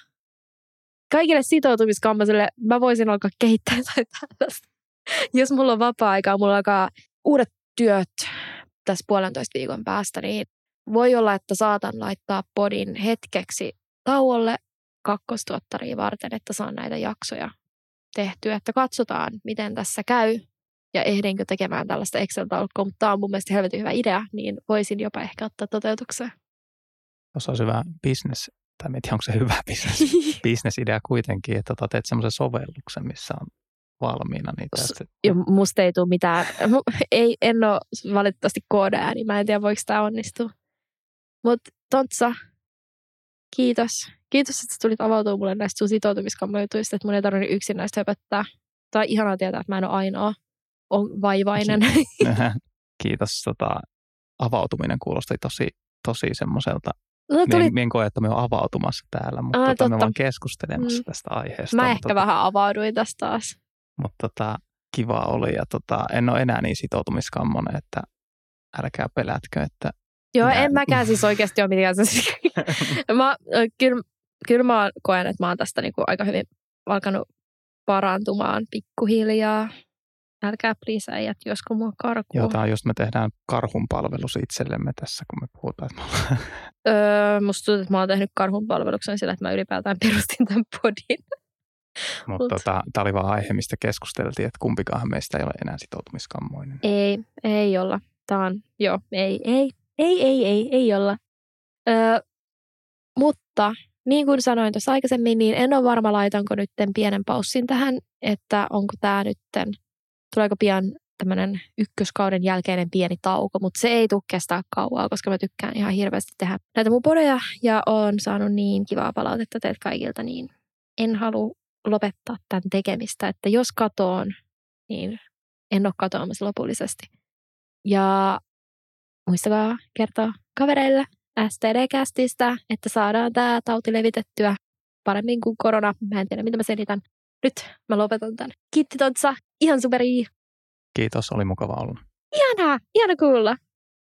Kaikille sitoutumiskammaisille mä voisin alkaa kehittää jotain tällaista. Jos mulla on vapaa-aikaa, mulla alkaa uudet työt tässä puolentoista viikon päästä, niin voi olla, että saatan laittaa podin hetkeksi tauolle kakkostuottaria varten, että saan näitä jaksoja tehty, että katsotaan, miten tässä käy ja ehdinkö tekemään tällaista Excel-taulukkoa, mutta tämä on mun mielestä helvetin hyvä idea, niin voisin jopa ehkä ottaa toteutukseen. Tuossa olisi hyvä business, tai en tiedä, onko se hyvä business, business-idea kuitenkin, että tota, teet semmoisen sovelluksen, missä on valmiina niitä. S- ja musta ei tule mitään, ei, en ole valitettavasti koodeja, niin mä en tiedä, voiko tämä onnistua. Mutta Tontsa, kiitos. Kiitos, että tulit avautumaan mulle näistä sun sitoutumiskammoituista, että mun ei tarvitse yksin näistä höpöttää. Tai on ihanaa tietää, että mä en ole ainoa on vaivainen. Kiitos. Tota, avautuminen kuulosti tosi, tosi semmoiselta No, tuli... Mien, mien koe, että me on avautumassa täällä, mutta Aa, tota, me vaan keskustelemassa Mm. tästä aiheesta. Mä mutta, ehkä vähän avauduin tästä taas. Mutta tota, kiva oli ja tota, en ole enää niin sitoutumiskammonen, että älkää pelätkö, että Joo, Minä- en mäkään siis oikeasti ole mikään se. mä, kyllä, kyllä mä koen, että mä oon tästä niinku aika hyvin alkanut parantumaan pikkuhiljaa. Älkää please äijät, josko mua karkuun. Joo, on just me tehdään karhun palvelus itsellemme tässä, kun me puhutaan. Että me ollaan- Öö, musta tuntuu, että mä oon tehnyt karhun palveluksen sillä, että mä ylipäätään perustin tämän podin. Mutta Mut. tota, tämä oli vaan aihe, mistä keskusteltiin, että kumpikaan meistä ei ole enää sitoutumiskammoinen. Ei, ei olla. Tää on, joo, ei, ei, ei, ei, ei, ei olla. Öö, mutta niin kuin sanoin tuossa aikaisemmin, niin en ole varma, laitanko nytten pienen paussin tähän, että onko tämä nytten, tuleeko pian tämmöinen ykköskauden jälkeinen pieni tauko, mutta se ei tule kestää kauaa, koska mä tykkään ihan hirveästi tehdä näitä mun podeja ja on saanut niin kivaa palautetta teiltä kaikilta, niin en halua lopettaa tämän tekemistä, että jos katoon, niin en ole katoamassa lopullisesti. Ja muistakaa kertoa kavereille STD-kästistä, että saadaan tämä tauti levitettyä paremmin kuin korona. Mä en tiedä, mitä mä selitän. Nyt mä lopetan tämän. Kiitti Tontsa, ihan superi. Kiitos, oli mukava olla. Ihanaa, ihana kuulla.